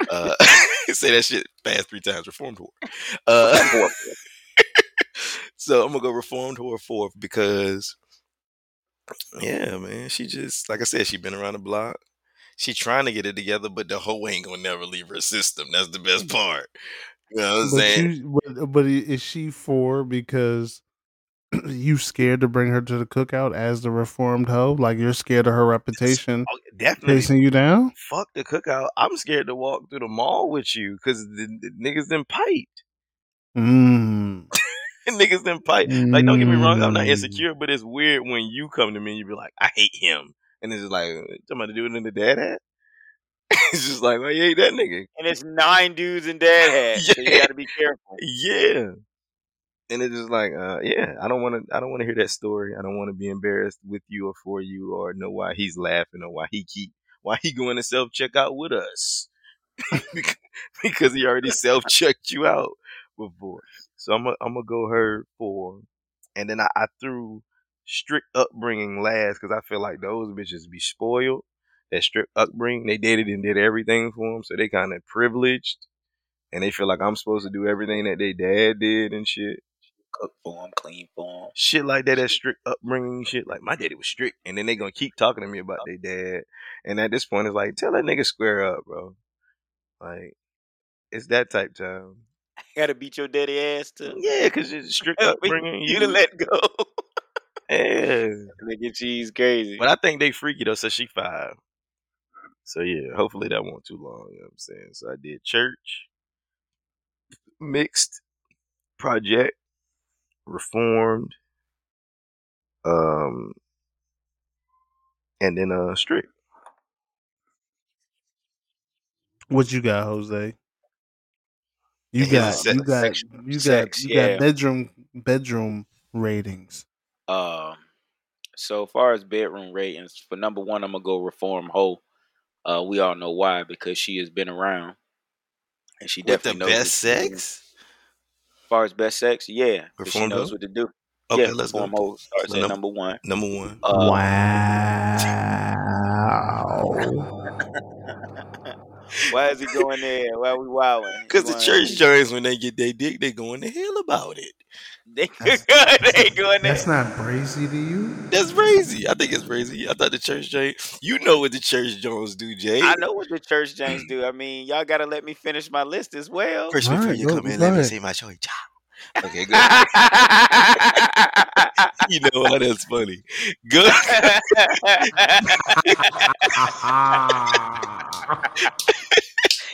Uh, say that shit fast three times. Reformed whore. Uh, Reformed whore. so I'm gonna go reformed whore fourth because, yeah, man, she just like I said, she been around the block. She trying to get it together, but the hoe ain't gonna never leave her system. That's the best part. You know what I'm But saying? you, but, but is she for because you scared to bring her to the cookout as the reformed hoe? Like you're scared of her reputation Oh, definitely. chasing you down? Fuck the cookout. I'm scared to walk through the mall with you because the, the niggas them piped. Mm. niggas them pipe. Like, don't get me wrong, I'm not Mm. insecure, but it's weird when you come to me and you be like, I hate him. And it's just like, somebody do it in the dad hat? it's just like, well, you hate that nigga. And it's nine dudes in dad hats, so you Yeah. got to be careful. Yeah. And it's just like, uh, yeah, I don't want to, I don't want to hear that story. I don't want to be embarrassed with you or for you or know why he's laughing or why he keep, why he going to self check out with us. Because he already self checked you out before. So I'm gonna, I'm gonna go her for, and then I, I threw strict upbringing last because I feel like those bitches be spoiled. That strict upbringing, they it and did everything for them, so they kind of privileged, and they feel like I'm supposed to do everything that they dad did and shit. Cook for them, clean for them. Shit like that, that strict upbringing shit. Like my daddy was strict, and then they gonna keep talking to me about their dad. And at this point, it's like tell that nigga square up, bro. Like it's that type time. Got to beat your daddy ass too. Yeah, cause it's strict upbringing. you to let go. Yeah. Nigga, cheese crazy. But I think they freaky though, so she five. So yeah, hopefully that won't too long, you know what I'm saying? So I did church, mixed, project, reformed, um and then uh strict. What you got, Jose? You And got you got you got you got bedroom bedroom ratings. Um, so far as bedroom ratings, for number one, I'm gonna go reform hoe. Uh, we all know why because she has been around, and she With the definitely knows best sex? As far as best sex, yeah, 'cause she knows what to do. Okay, yeah, let's go. reform hoe starts So at num- number one. Number one. Uh, Why is he going there? Why are we wilding? Because the church joints, when they get their dick, they going to hell about it. they, they going there. That's not brazy to you. That's crazy. I think it's crazy. I thought the church joint. You know what the church Jones do, Jay. I know what the church James do. I mean, y'all gotta let me finish my list as well. First, All before right, you go- come in, go let me ahead. say my choice. Okay, good. you know what? That's funny. Good.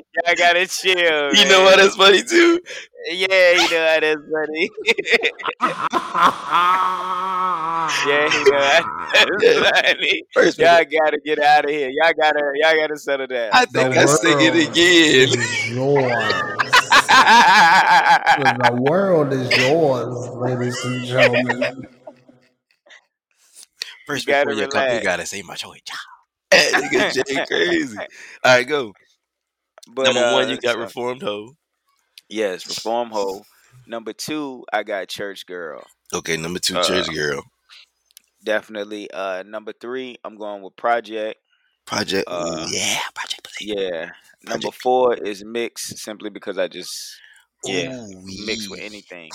y'all gotta chill. You know man. what? That's funny too. Yeah, you know how that's funny. yeah, you know how that's funny. First, Y'all gotta get out of here. Y'all gotta, y'all gotta settle down. I think I sing it again. is yours. the world is yours, ladies and gentlemen. First, You gotta before you come, you gotta say my choice. That nigga Jay crazy. All right, go. But, Number one, uh, you got so- reformed hoe. yes, reform hoe. Number two, I got church girl. Okay, number two, Uh, church girl. Definitely. Uh, number three, I'm going with project. Project. uh, yeah, project. Yeah. Number four is mix, simply because I just yeah Ooh, mix with anything.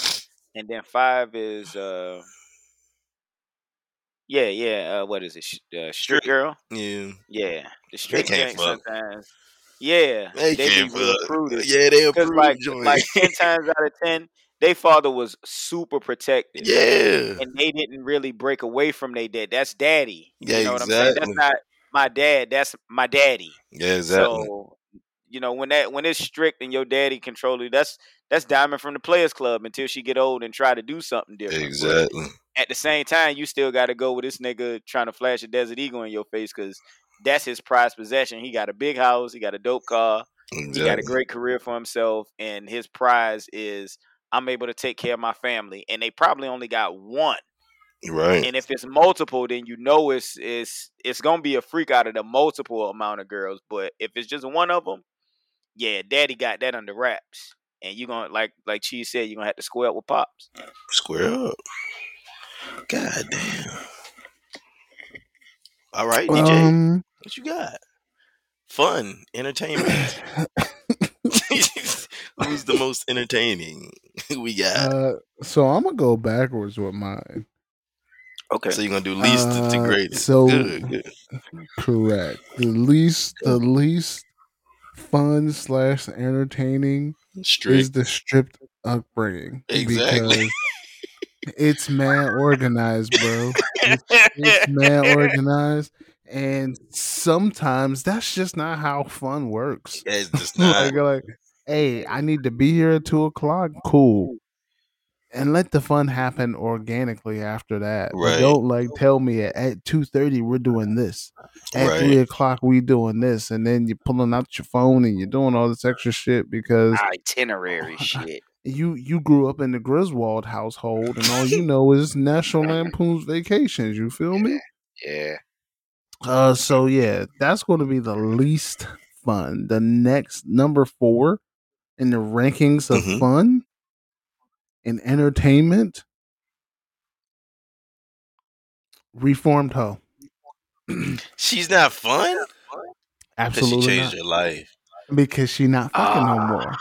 And then five is uh yeah yeah uh, what is it uh, strip girl Yeah. yeah the can't fuck. sometimes yeah They, they, can't be prudish Yeah, they because like like ten times out of ten they father was super protective yeah. and they didn't really break away from their dad that's daddy Yeah, you know what I'm saying exactly. that's not my dad that's my daddy Yeah, exactly. so you know when that when it's strict and your daddy control you, that's that's diamond from the players club until she get old and try to do something different. But Exactly. at the same time, you still got to go with this nigga trying to flash a Desert Eagle in your face because that's his prized possession. He got a big house, he got a dope car, he got a great career for himself, and his prize is I'm able to take care of my family. And they probably only got one. Right. And if it's multiple, then you know it's it's it's gonna be a freak out of the multiple amount of girls. But if it's just one of them, yeah, daddy got that under wraps. And you're gonna like like Cheese said, you're gonna have to square up with pops. Square up. God damn. All right, DJ. Um, What you got? Fun, entertainment. Who's the most entertaining? we got. uh, so I'm gonna go backwards with mine. Okay. so you're gonna do least to, to uh, greatest. so- good, good. Correct. The least, the least fun slash entertaining is the stripped upbringing. Exactly. It's man organized, bro. It's, it's man organized, and sometimes that's just not how fun works. It's just not. like, like, hey, I need to be here at two o'clock. Cool. And let the fun happen organically after that. Right. don't like tell me at, at two thirty we're doing this. At Right. three o'clock we doing this, and then you're pulling out your phone and you're doing all this extra shit because Itinerary shit. You you grew up in the Griswold household, and all you know is National Lampoon's Vacations. You feel me? Yeah. Uh, so yeah, that's going to be the least fun. The next number four in the rankings of Mhm. fun and entertainment, reformed hoe. She's not fun. Because she Absolutely changed not, her life. because she not fucking no Ah. more.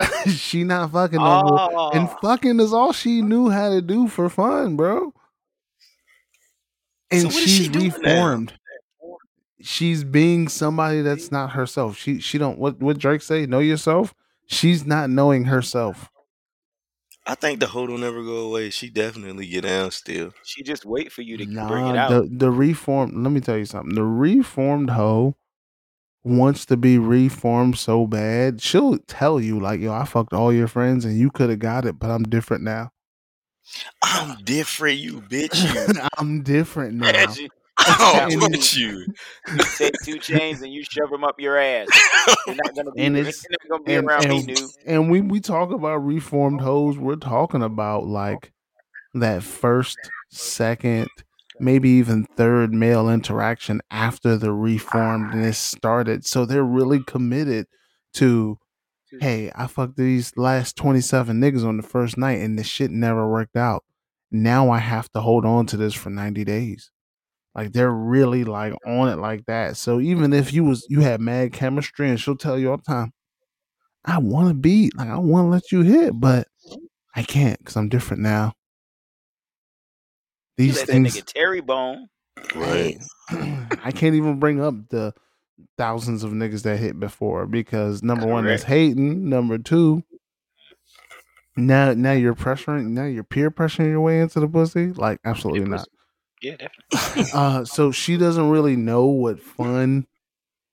she not fucking no more, and Oh, fucking is all she knew how to do for fun, bro. And So she's she doing now? reformed. She's being somebody that's not herself. She she don't what what Drake say? Know yourself. She's not knowing herself. I think the hoe don't ever go away. She definitely get down still. she just wait for you to Nah, bring it out. the the reformed. Let me tell you something. The reformed hoe wants to be reformed so bad. She'll tell you like, "Yo, I fucked all your friends, and you could have got it, but I'm different now. I'm different, you bitch. I'm different now." She- I'm oh, And- with you. you take two chains and you shove them up your ass. You're not gonna be, And you're it's- not gonna be and, around me, dude. and when we talk about reformed hoes, we're talking about like that first, second, maybe even third male interaction after the reformedness started. So they're really committed to, hey, I fucked these last 27 niggas on the first night and this shit never worked out. Now I have to hold on to this for 90 days. Like they're really like on it like that. So even if you was you had mad chemistry and she'll tell you all the time, I want to beat, like I want to let you hit, but I can't because I'm different now. You These let that things, nigga Terry Bone. Right. I can't even bring up the thousands of niggas that hit before because number one, that's Correct. hating. Number two, now now you're pressuring, now you're peer pressuring your way into the pussy. Like absolutely not. Yeah, definitely. Uh, so she doesn't really know what fun,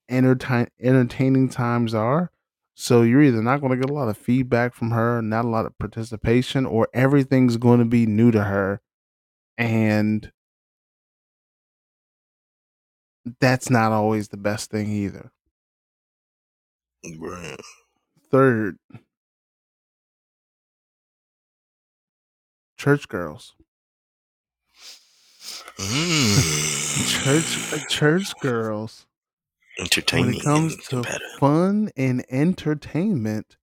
entertain entertaining times are. So you're either not going to get a lot of feedback from her, not a lot of participation, or everything's going to be new to her, and that's not always the best thing either. Right. Third, church girls. Mm. Church uh, church girls. when it comes to better. fun and entertainment,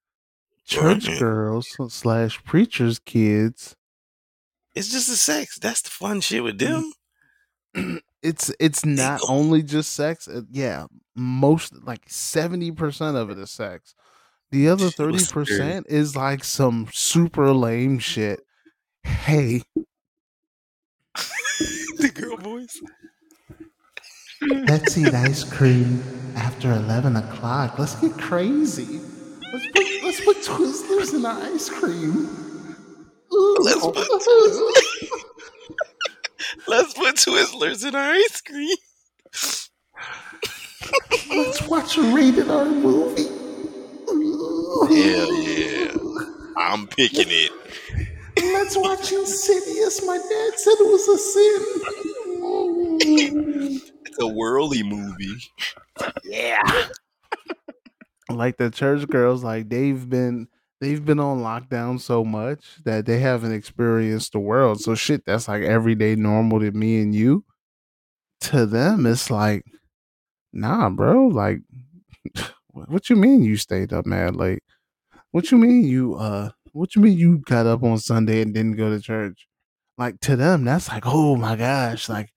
church Right. girls slash preachers kids, It's just the sex. That's the fun shit with them. it's it's not only just sex. uh, yeah, most like seventy percent of it is sex. The other thirty percent is like some super lame shit. Hey, the girl voice. let's eat ice cream after eleven o'clock. Let's get crazy. Let's put let's put Twizzlers in our ice cream. Let's put- Let's put Twizzlers in our ice cream. Let's watch a rated R movie. Hell yeah. I'm picking it. Let's watch Insidious. My dad said it was a sin. It's a whirly movie. Yeah. like the church girls, like they've been they've been on lockdown so much that they haven't experienced the world. So shit, that's like everyday normal to me and you. To them, it's like, nah, bro. Like, what you mean you stayed up mad late? What you mean you uh? What you mean you got up on Sunday and didn't go to church? Like to them, that's like, oh my gosh, like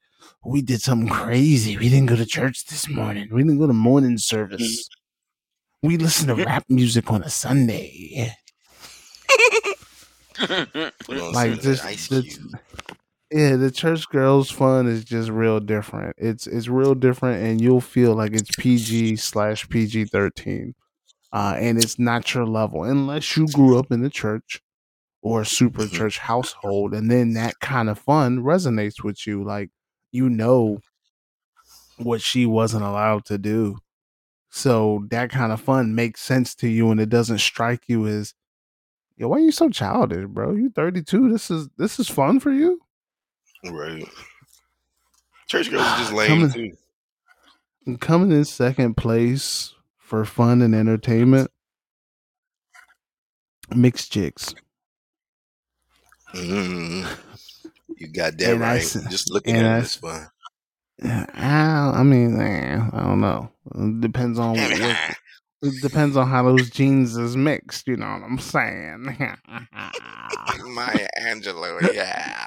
we did something crazy. We didn't go to church this morning. We didn't go to morning service. We listen to rap music on a Sunday. Like the, yeah, the church girls fun is just real different. It's it's real different, and you'll feel like it's PG slash PG thirteen, uh, and it's not your level unless you grew up in the church or a super Mhm. church household, and then that kind of fun resonates with you. Like you know what she wasn't allowed to do, so that kind of fun makes sense to you, and it doesn't strike you as Yo, why are you so childish, bro? You 32. This is this is fun for you. Right. Church girls are just lame Coming- too. Coming in second place for fun and entertainment, mixed chicks. Mm. You got that And right. s- just looking at I it s- fun. I, I mean, I don't know. It depends on what. It depends on how those genes is mixed. You know what I'm saying? Maya Angelou, yeah.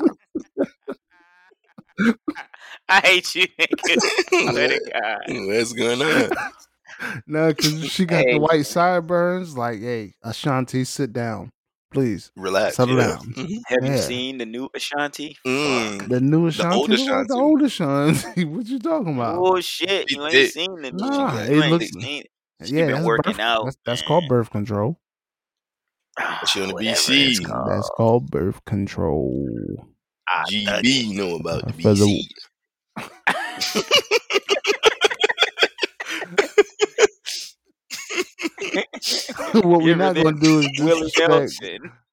I hate you, nigga. Swear to What's going on? no, because she got Hey. the white sideburns. Like, hey, Ashanti, sit down, please. Relax. Settle yeah. down. Mhm. Have you seen the new Ashanti? Mm. The new The Ashanti, old look like the Ashanti. old Ashanti. what you talking about? Oh shit! You ain't thick. seen the new. Nah, one. it You ain't looks- seen. She yeah, been that's working birth, out, That's, that's called birth control. She on the BC. called. That's called birth control. I done GB know about the For the- BC. What we're not gonna do is disrespect.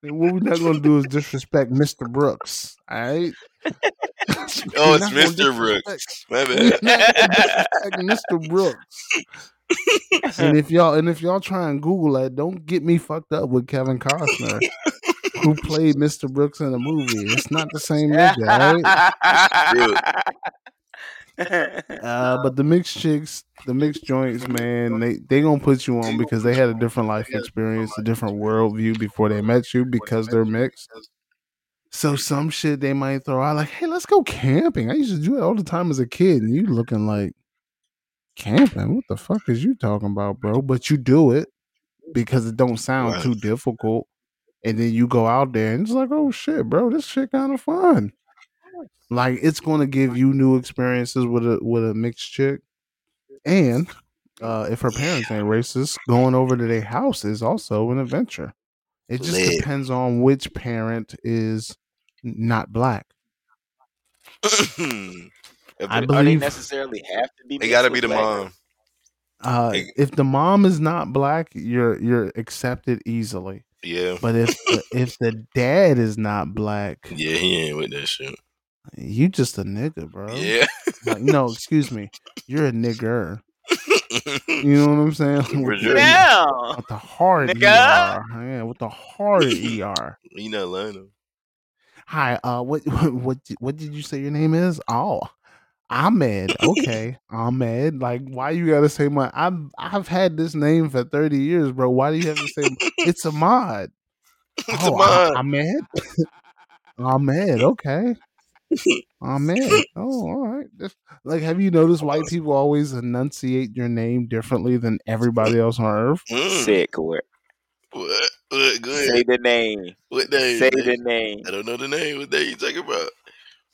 What we're not gonna do is disrespect Mr. Brooks. All right. Oh, it's Mr. Brooks. My bad. not gonna disrespect Mr. Brooks. and if y'all and if y'all try and Google that, don't get me fucked up with Kevin Costner, who played Mr. Brooks in the movie. It's not the same nigga, all right? Uh, but the mixed chicks, the mixed joints, man, they they gonna put you on because they had a different life experience, a different worldview before they met you because they're mixed. So some shit they might throw out like, "Hey, let's go camping." I used to do it all the time as a kid, and you looking like camping. What the fuck is you talking about, bro? But you do it because it don't sound Right. too difficult, and then you go out there and it's like, "Oh shit, bro, this shit kind of fun." Like it's going to give you new experiences with a with a mixed chick, and uh, if her parents ain't racist, going over to their house is also an adventure. It just Lit. depends on which parent is not black. If I it- Are they necessarily have to be? it mixed gotta be the black? mom. uh, It- if the mom is not black, you're you're accepted easily. Yeah. But if the, if the dad is not black, Yeah, he ain't with that shit. You just a nigga, bro. Yeah. Like, no, excuse me, you're a nigger. You know what I'm saying? With sure. the- Yeah. with the hard Nigga. ER. Yeah, with the hard ER. you not lying though. Hi, uh what what di- what did you say your name is? Oh. Ahmed. Okay. Ahmed. Like why you gotta say my I've I've had this name for 30 years, bro. Why do you have to say it's a mod? It's oh, a mod. Ah- Ahmed? Ahmed, okay. Ahmed. Oh, all right. That's- like have you noticed white people always enunciate your name differently than everybody else on earth? Mm. Sick. What? What? What? Go Say the name. What name? Say the name. I don't know the name. What name you talking about?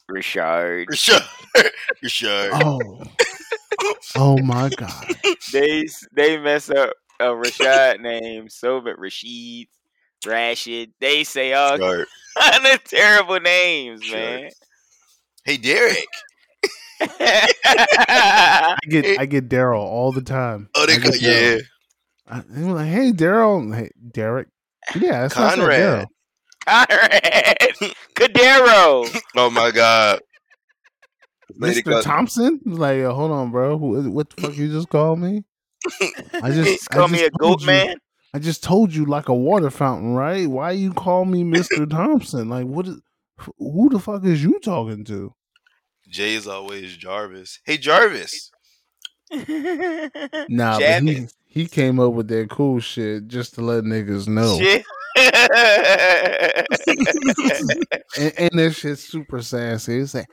Richard. Rashard. Rashard. Oh. Oh my god. They they mess up a Rashad name so bad. Rashid, Rashid. They say all Rashard. kind of terrible names, Sure. man. Hey, Derek. I get I get Daryl all the time. Oh, they I got yeah. Daryl. I, am like, "Hey, Daryl, hey, Derek." Yeah, that's what I said, Conrad. Daryl. Conrad. Cadero. Oh my god. Mr. got- Thompson. Like, uh, hold on, bro. Who, what the fuck you just called me? I just He's called I me just a told goat you- man. I just told you like a water fountain, right? Why you call me Mr. Thompson? Like, what? Is, who the fuck is you talking to? Jay is always Jarvis. Hey Jarvis. Nah, but he, he came up with that cool shit just to let niggas know. And, and that shit's super sassy. It's like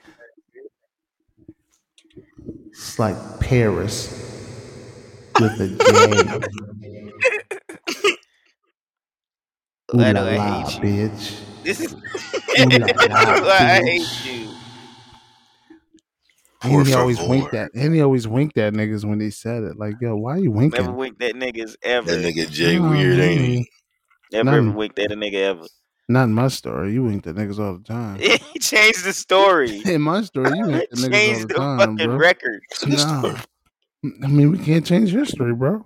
it's like Paris with a J. Ooh la I la, hate you. bitch. This is Ooh la la, I hate you. And he always winked favor. at and he always winked at niggas when they said it. Like, yo, why are you winking? Never winked at niggas ever. That nigga Jay No, weird, ain't he? he- Never None. ever winked at a nigga ever. Not in my story. You winked at niggas all the time. he changed the story. In my story, you winked at niggas all changed the the time, fucking bro. record. Nah. I mean, we can't change history, bro.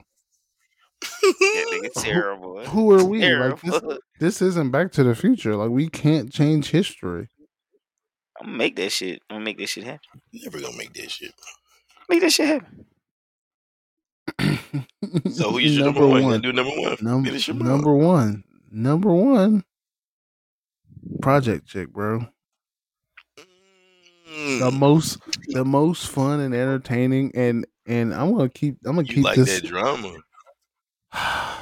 That nigga terrible. Who are we? Like this, this isn't Back to the Future. Like we can't change history. I'm gonna make that shit. I'm gonna make that shit happen. Never gonna make that shit. Make that shit happen. So who you number, one? You do number one? Number, Finish number one. Number one. Project Chick, bro. The Mm, most, the most fun and entertaining, and and I'm gonna keep. I'm gonna you keep like this. that drama.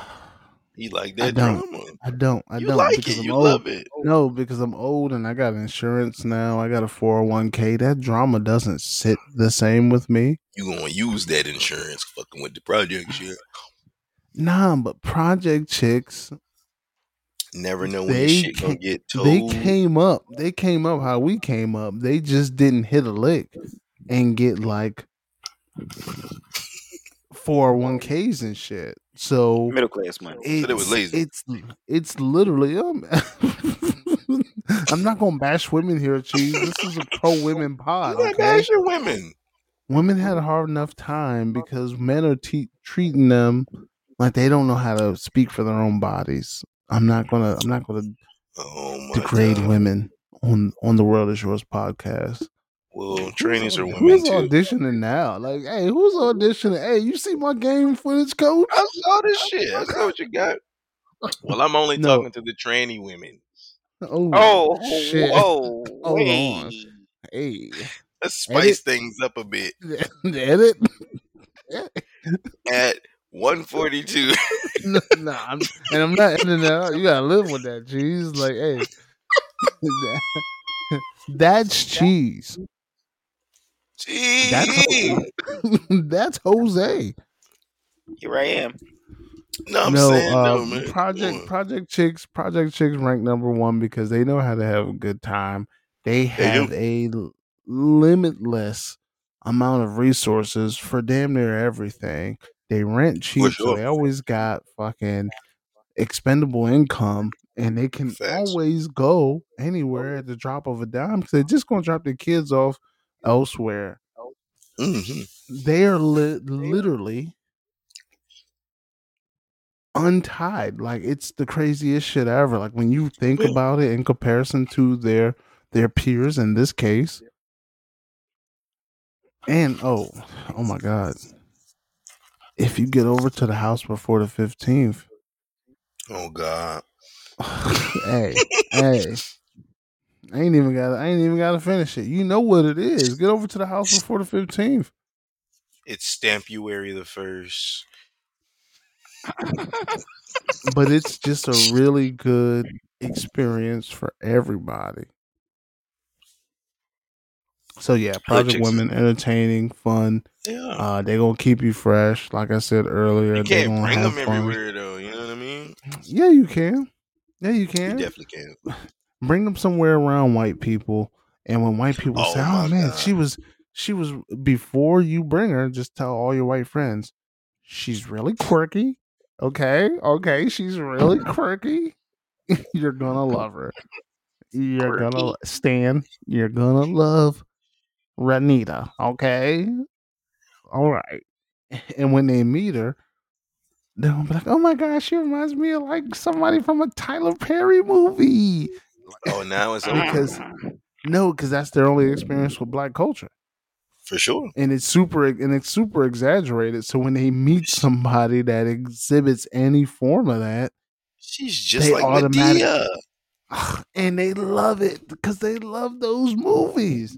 You like I that don't. drama. I don't. I you don't like because it. I'm You old. love it. No, because I'm old and I got insurance now. I got a 401k. That drama doesn't sit the same with me. You gonna use that insurance fucking with the project shit. Nah, but Project Chicks, Never know when shit gonna get told. they came up. They came up how we came up. They just didn't hit a lick and get like 401ks and shit. So Middle class money. it's, they was lazy. It's it's literally um I'm not gonna bash women here, cheese. This is a pro women pod. you like Okay? Asian women. women had a hard enough time because men are te- treating them like they don't know how to speak for their own bodies. I'm not gonna I'm not gonna Oh degrade God. women on on the World is Yours podcast. Well, trainees are women Who's too. auditioning now? Like, hey, who's auditioning? Hey, you see my game footage, coach? I saw this shit. I saw what you got. Well, I'm only No. talking to the tranny women. Oh, Oh, shit. whoa, Hold wait. on. Hey, Let's spice things up a bit. edit. At 142, no, nah, I'm, and I'm not editing that out. You gotta live with that cheese. Like, hey, that's cheese. That's Jeez. that's Jose. Here I am. No, I'm no, saying uh, no, man. Project Project Chicks Project Chicks rank number one because they know how to have a good time. They They have a l- limitless amount of resources for damn near everything. They rent cheap, so they always got fucking expendable income, and they can Facts. always go anywhere at the drop of a dime because they're just gonna drop their kids off elsewhere. Mhm. They are li- literally untied. Like it's the craziest shit ever. Like when you think Yeah. about it in comparison to their their peers in this case. And oh, oh my god. If you get over to the house before the 15th, Oh God. hey, hey. I ain't even got I ain't even got to finish it. You know what it is. Get over to the house before the 15th. It's Stampuary the first. but it's just a really good experience for everybody. So yeah, Project. Women, entertaining, fun. Yeah. Uh, they gonna keep you fresh, like I said earlier. you can't gonna bring have them fun. everywhere though. You know what I mean? Yeah, you can. Yeah, you You can. definitely can. Bring them somewhere around white people, and when white people Oh say, "Oh man, God. she was, she was," before you bring her, just tell all your white friends, she's really quirky. Okay, okay, she's really quirky. You're gonna love her. You're gonna Quirky. Stan. You're gonna love Renita. Okay, all right. And when they meet her, they'll be like, "Oh my gosh, she reminds me of like somebody from a Tyler Perry movie." Oh, now it's over Because no, because that's their only experience with black culture. for sure. and it's super and it's super exaggerated. So when they meet somebody that exhibits any form of that, She's just like automatic- Madea. and they love it because they love those movies.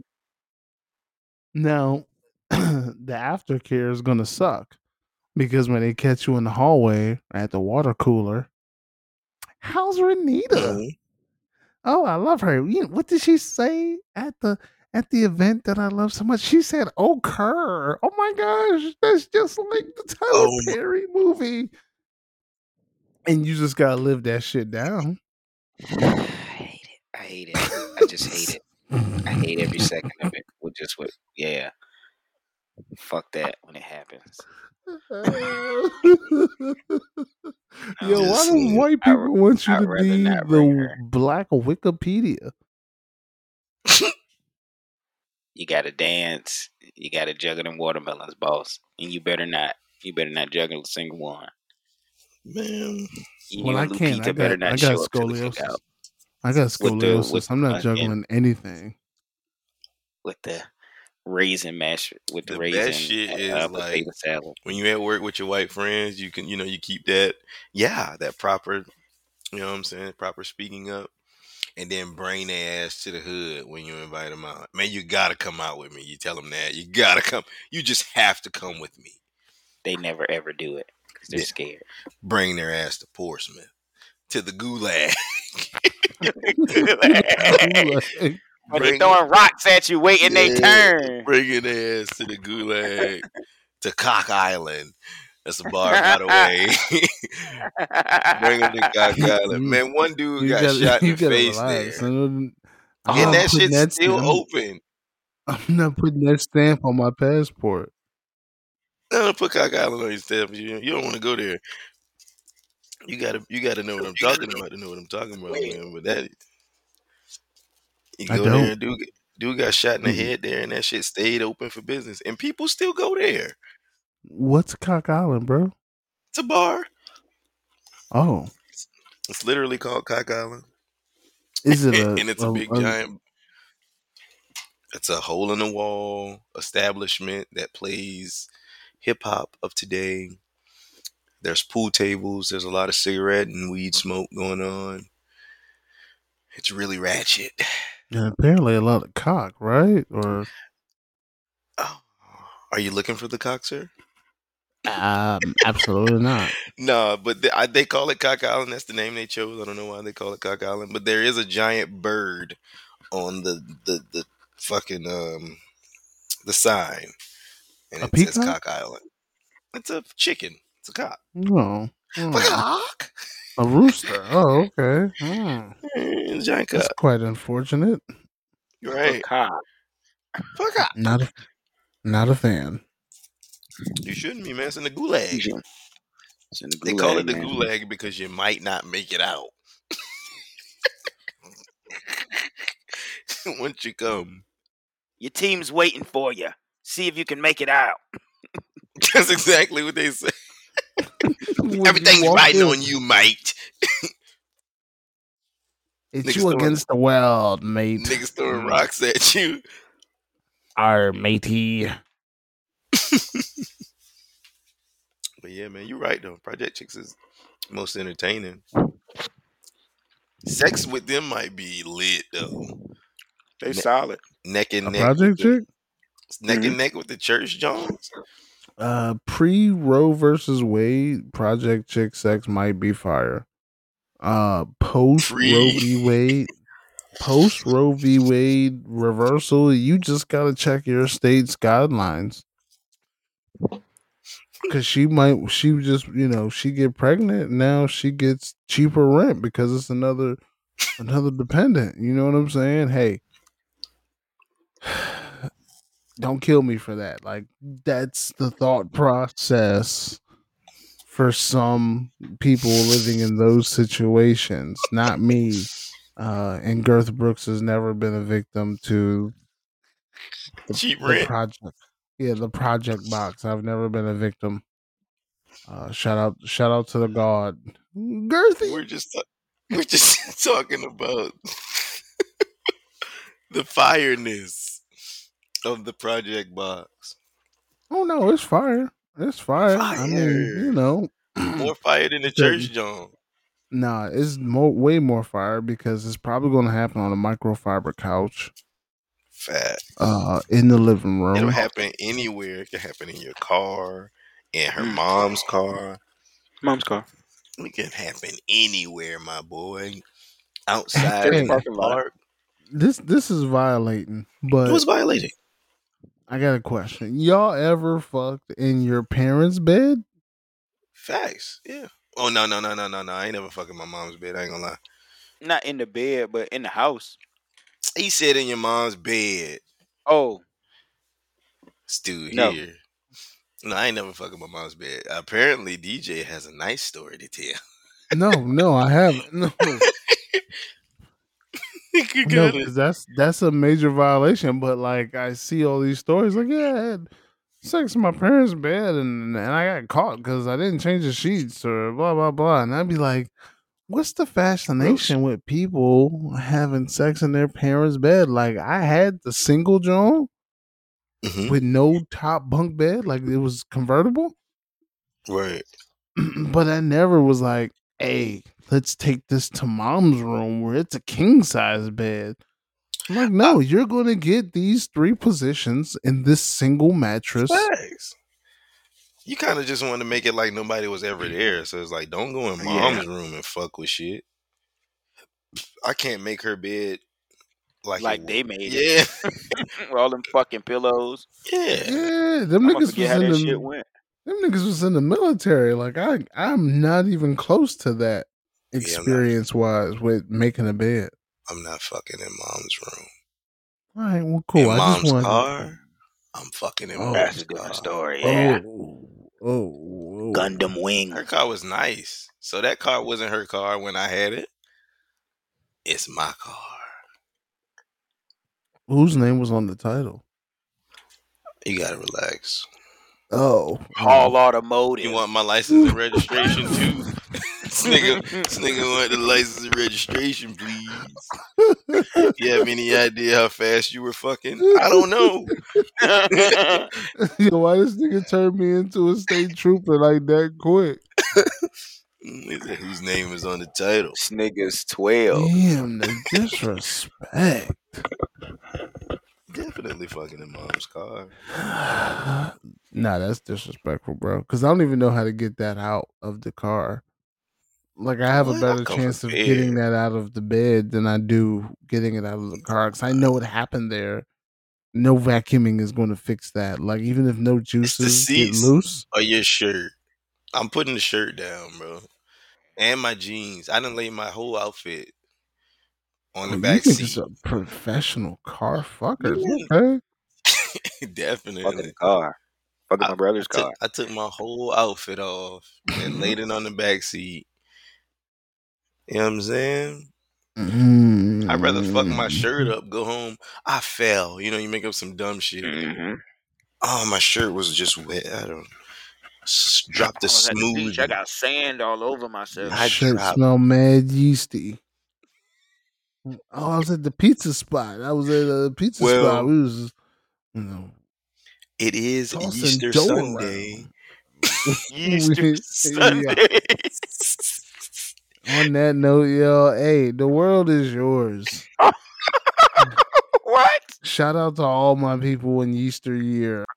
Now, the aftercare is gonna suck because when they catch you in the hallway at the water cooler, how's Renita? Mm-hmm. Oh, I love her. You know, what did she say at the at the event that I love so much? She said, "Oh, Kerr. Oh my gosh, that's just like the Tyler Oh Perry movie." And you just gotta live that shit down. I hate it. I hate it. I just hate it. I hate every second of it. With just what, yeah. Fuck that when it happens. Yo, why do white I people want you I'd to be the black Wikipedia? You gotta dance. You gotta juggle them watermelons, boss. And you better not. You better not juggle a single one. Man, You Well, I can't. I better got, I got the scoliosis. I got the- scoliosis. with- I'm not uh, juggling anything. with the raisin mash with the, The raisin best shit uh, is, uh, like, potato salad. when you at work with your white friends, you can, you know, you keep that, yeah, that proper, you know what I'm saying, proper speaking up, and then bring their ass to the hood when you invite them out. Man, you gotta come out with me. You tell them that. You gotta come. You just have to come with me. They never ever do it because they're Yeah. scared. Bring their ass to Portsmouth, to the gulag. When they Bring- throwing rocks at you, waiting they Yeah. turn. bringing their ass to the gulag, to Cock Island. That's a bar, by the way. Bring them to Cock Island. Man, one dude You got gotta- shot in you the face relax. there. I'm I'm and not that putting shit's that still stamp- open. I'm not putting that stamp on my passport. No, put Cock Island on your stamp. You, you don't want to go there. You gotta, you gotta know what I'm talking about to know what I'm talking about, man. But that, you I go don't. there, and dude, dude got shot in the head there, and that shit stayed open for business, and people still go there. What's Cock Island, bro? It's a bar. Oh, It's literally called Cock Island. is it a? and it's a big a- giant it's a hole in the wall establishment that plays hip hop of today there's pool tables there's a lot of cigarette and weed smoke going on it's really ratchet And apparently a lot of cock, right? Or oh, are you looking for the cock sir? Um, absolutely not. no but they, I, they call it cock island. That's the name they chose. I don't know why they call it cock island but there is a giant bird on the the, the fucking um the sign and A it says cock island. It's a chicken. It's a cock. No, oh, cock a rooster. Oh, okay. Hmm. Mm, giant That's quite unfortunate. right Cock. fuck cock Not a, not a fan. you shouldn't be man it's in the gulag It's in the they call it the man. gulag because you might not make it out once you come Your team's waiting for you. See if you can make it out. that's exactly what they say When you everything's walk riding in, on you mate It's Niggas you throwing- against the world, mate. niggas throwing rocks at you Our matey. But yeah, man, you're right though. Project Chicks is most entertaining. Sex with them might be lit though. They Ne- solid. Neck and A neck, project chick? neck Mm-hmm. and neck with the church Jones. Uh, pre Roe versus Wade, Project Chick sex might be fire. Uh, post Roe v. Wade, post Roe v. Wade reversal, you just gotta check your state's guidelines. Cause she might, she just, you know, she get pregnant now she gets cheaper rent because it's another, another dependent. You know what I'm saying? Hey, don't kill me for that. Like that's the thought process for some people living in those situations, not me. Uh, and Girth Brooks has never been a victim to Cheap the rent. project. Yeah, the project box. I've never been a victim. Uh, shout out, shout out to the god, Girthy. We're just we're just talking about the fireness of the project box. Oh no, it's fire. It's fire. I mean, you know, More fire than the church John. nah, it's more, way more fire because it's probably going to happen on a microfiber couch, Fat. uh, in the living room. It'll happen anywhere. It can happen in your car, in her Mm. mom's car. Mom's car. It can happen anywhere, my boy. Outside Hey. in the park. This this is violating, but It was violating. I got a question. Y'all ever fucked in your parents' bed? Facts. Yeah. Oh no no no no no no! I ain't never fucking my mom's bed. I ain't gonna lie. Not in the bed, but in the house. He said in your mom's bed. Oh, Stu No. here. No, I ain't never fucking my mom's bed. Apparently, DJ has a nice story to tell. No, no, I haven't. No, Nigga no, that's that's a major violation. But like, I see all these stories. Like, yeah, I had sex in my parents' bed, and and I got caught because I didn't change the sheets or blah blah blah. And I'd be like, what's the fascination with people having sex in their parents' bed? Like, I had the single John Mhm. with no top bunk bed, like it was convertible. Right. but I never was like, hey, let's take this to mom's room where it's a king size bed. I'm like, no, you're going to get these three positions in this single mattress. Facts. You kind of just want to make it like nobody was ever there. So it's like, don't go in Yeah. mom's room and fuck with shit. I can't make her bed like like they wa- made it. Yeah. With all them fucking pillows. Yeah. Yeah, them I niggas was how in that the shit went. them niggas was in the military. Like I, I'm not even close to that I'm not- experience wise with making a bed. I'm not fucking in mom's room. All right, well, cool. in I mom's just wanted. car, I'm fucking in Oh, mom's That's a car. different story. Oh, Yeah. oh, oh, Gundam Wing. Her car was nice. So that car wasn't her car when I had it. It's my car. Whose name was on the title? You gotta relax. Oh, Hall Automotive. You want my license and registration too? this nigga, this nigga want the license and registration, please. You have any idea how fast you were fucking? I don't know. Yo, why this nigga turned me into a state trooper like that quick? He Whose name is on the title? this nigga's 12. Damn, the disrespect. Definitely fucking in mom's car. nah, that's disrespectful, bro. Because I don't even know how to get that out of the car. Like I have What? a better chance of prepared. getting that out of the bed than I do getting it out of the car because I know what happened there. No vacuuming is going to fix that. Like even if no juices get loose, Or your shirt. I'm putting the shirt down, bro. And my jeans. I didn't lay my whole outfit on the you back niggas seat. are professional car fucker. Yeah. Okay, Definitely. the car. Fucking my brother's I took, car. I took my whole outfit off and laid it on the back seat. You know what I'm saying? I'd rather fuck my shirt up, go home. I fell. You know, you make up some dumb shit. Mm-hmm. Oh, my shirt was just wet. I don't s- dropped the I was at the smooth. I got sand all over myself. I Shit dropped- smell mad yeasty. Oh, I was at the pizza spot. I was at the pizza Well, spot. We was, you know, It is Easter Sunday. Easter Sunday. On that note, y'all, hey, the world is yours. what? Shout out to all my people in Easter year.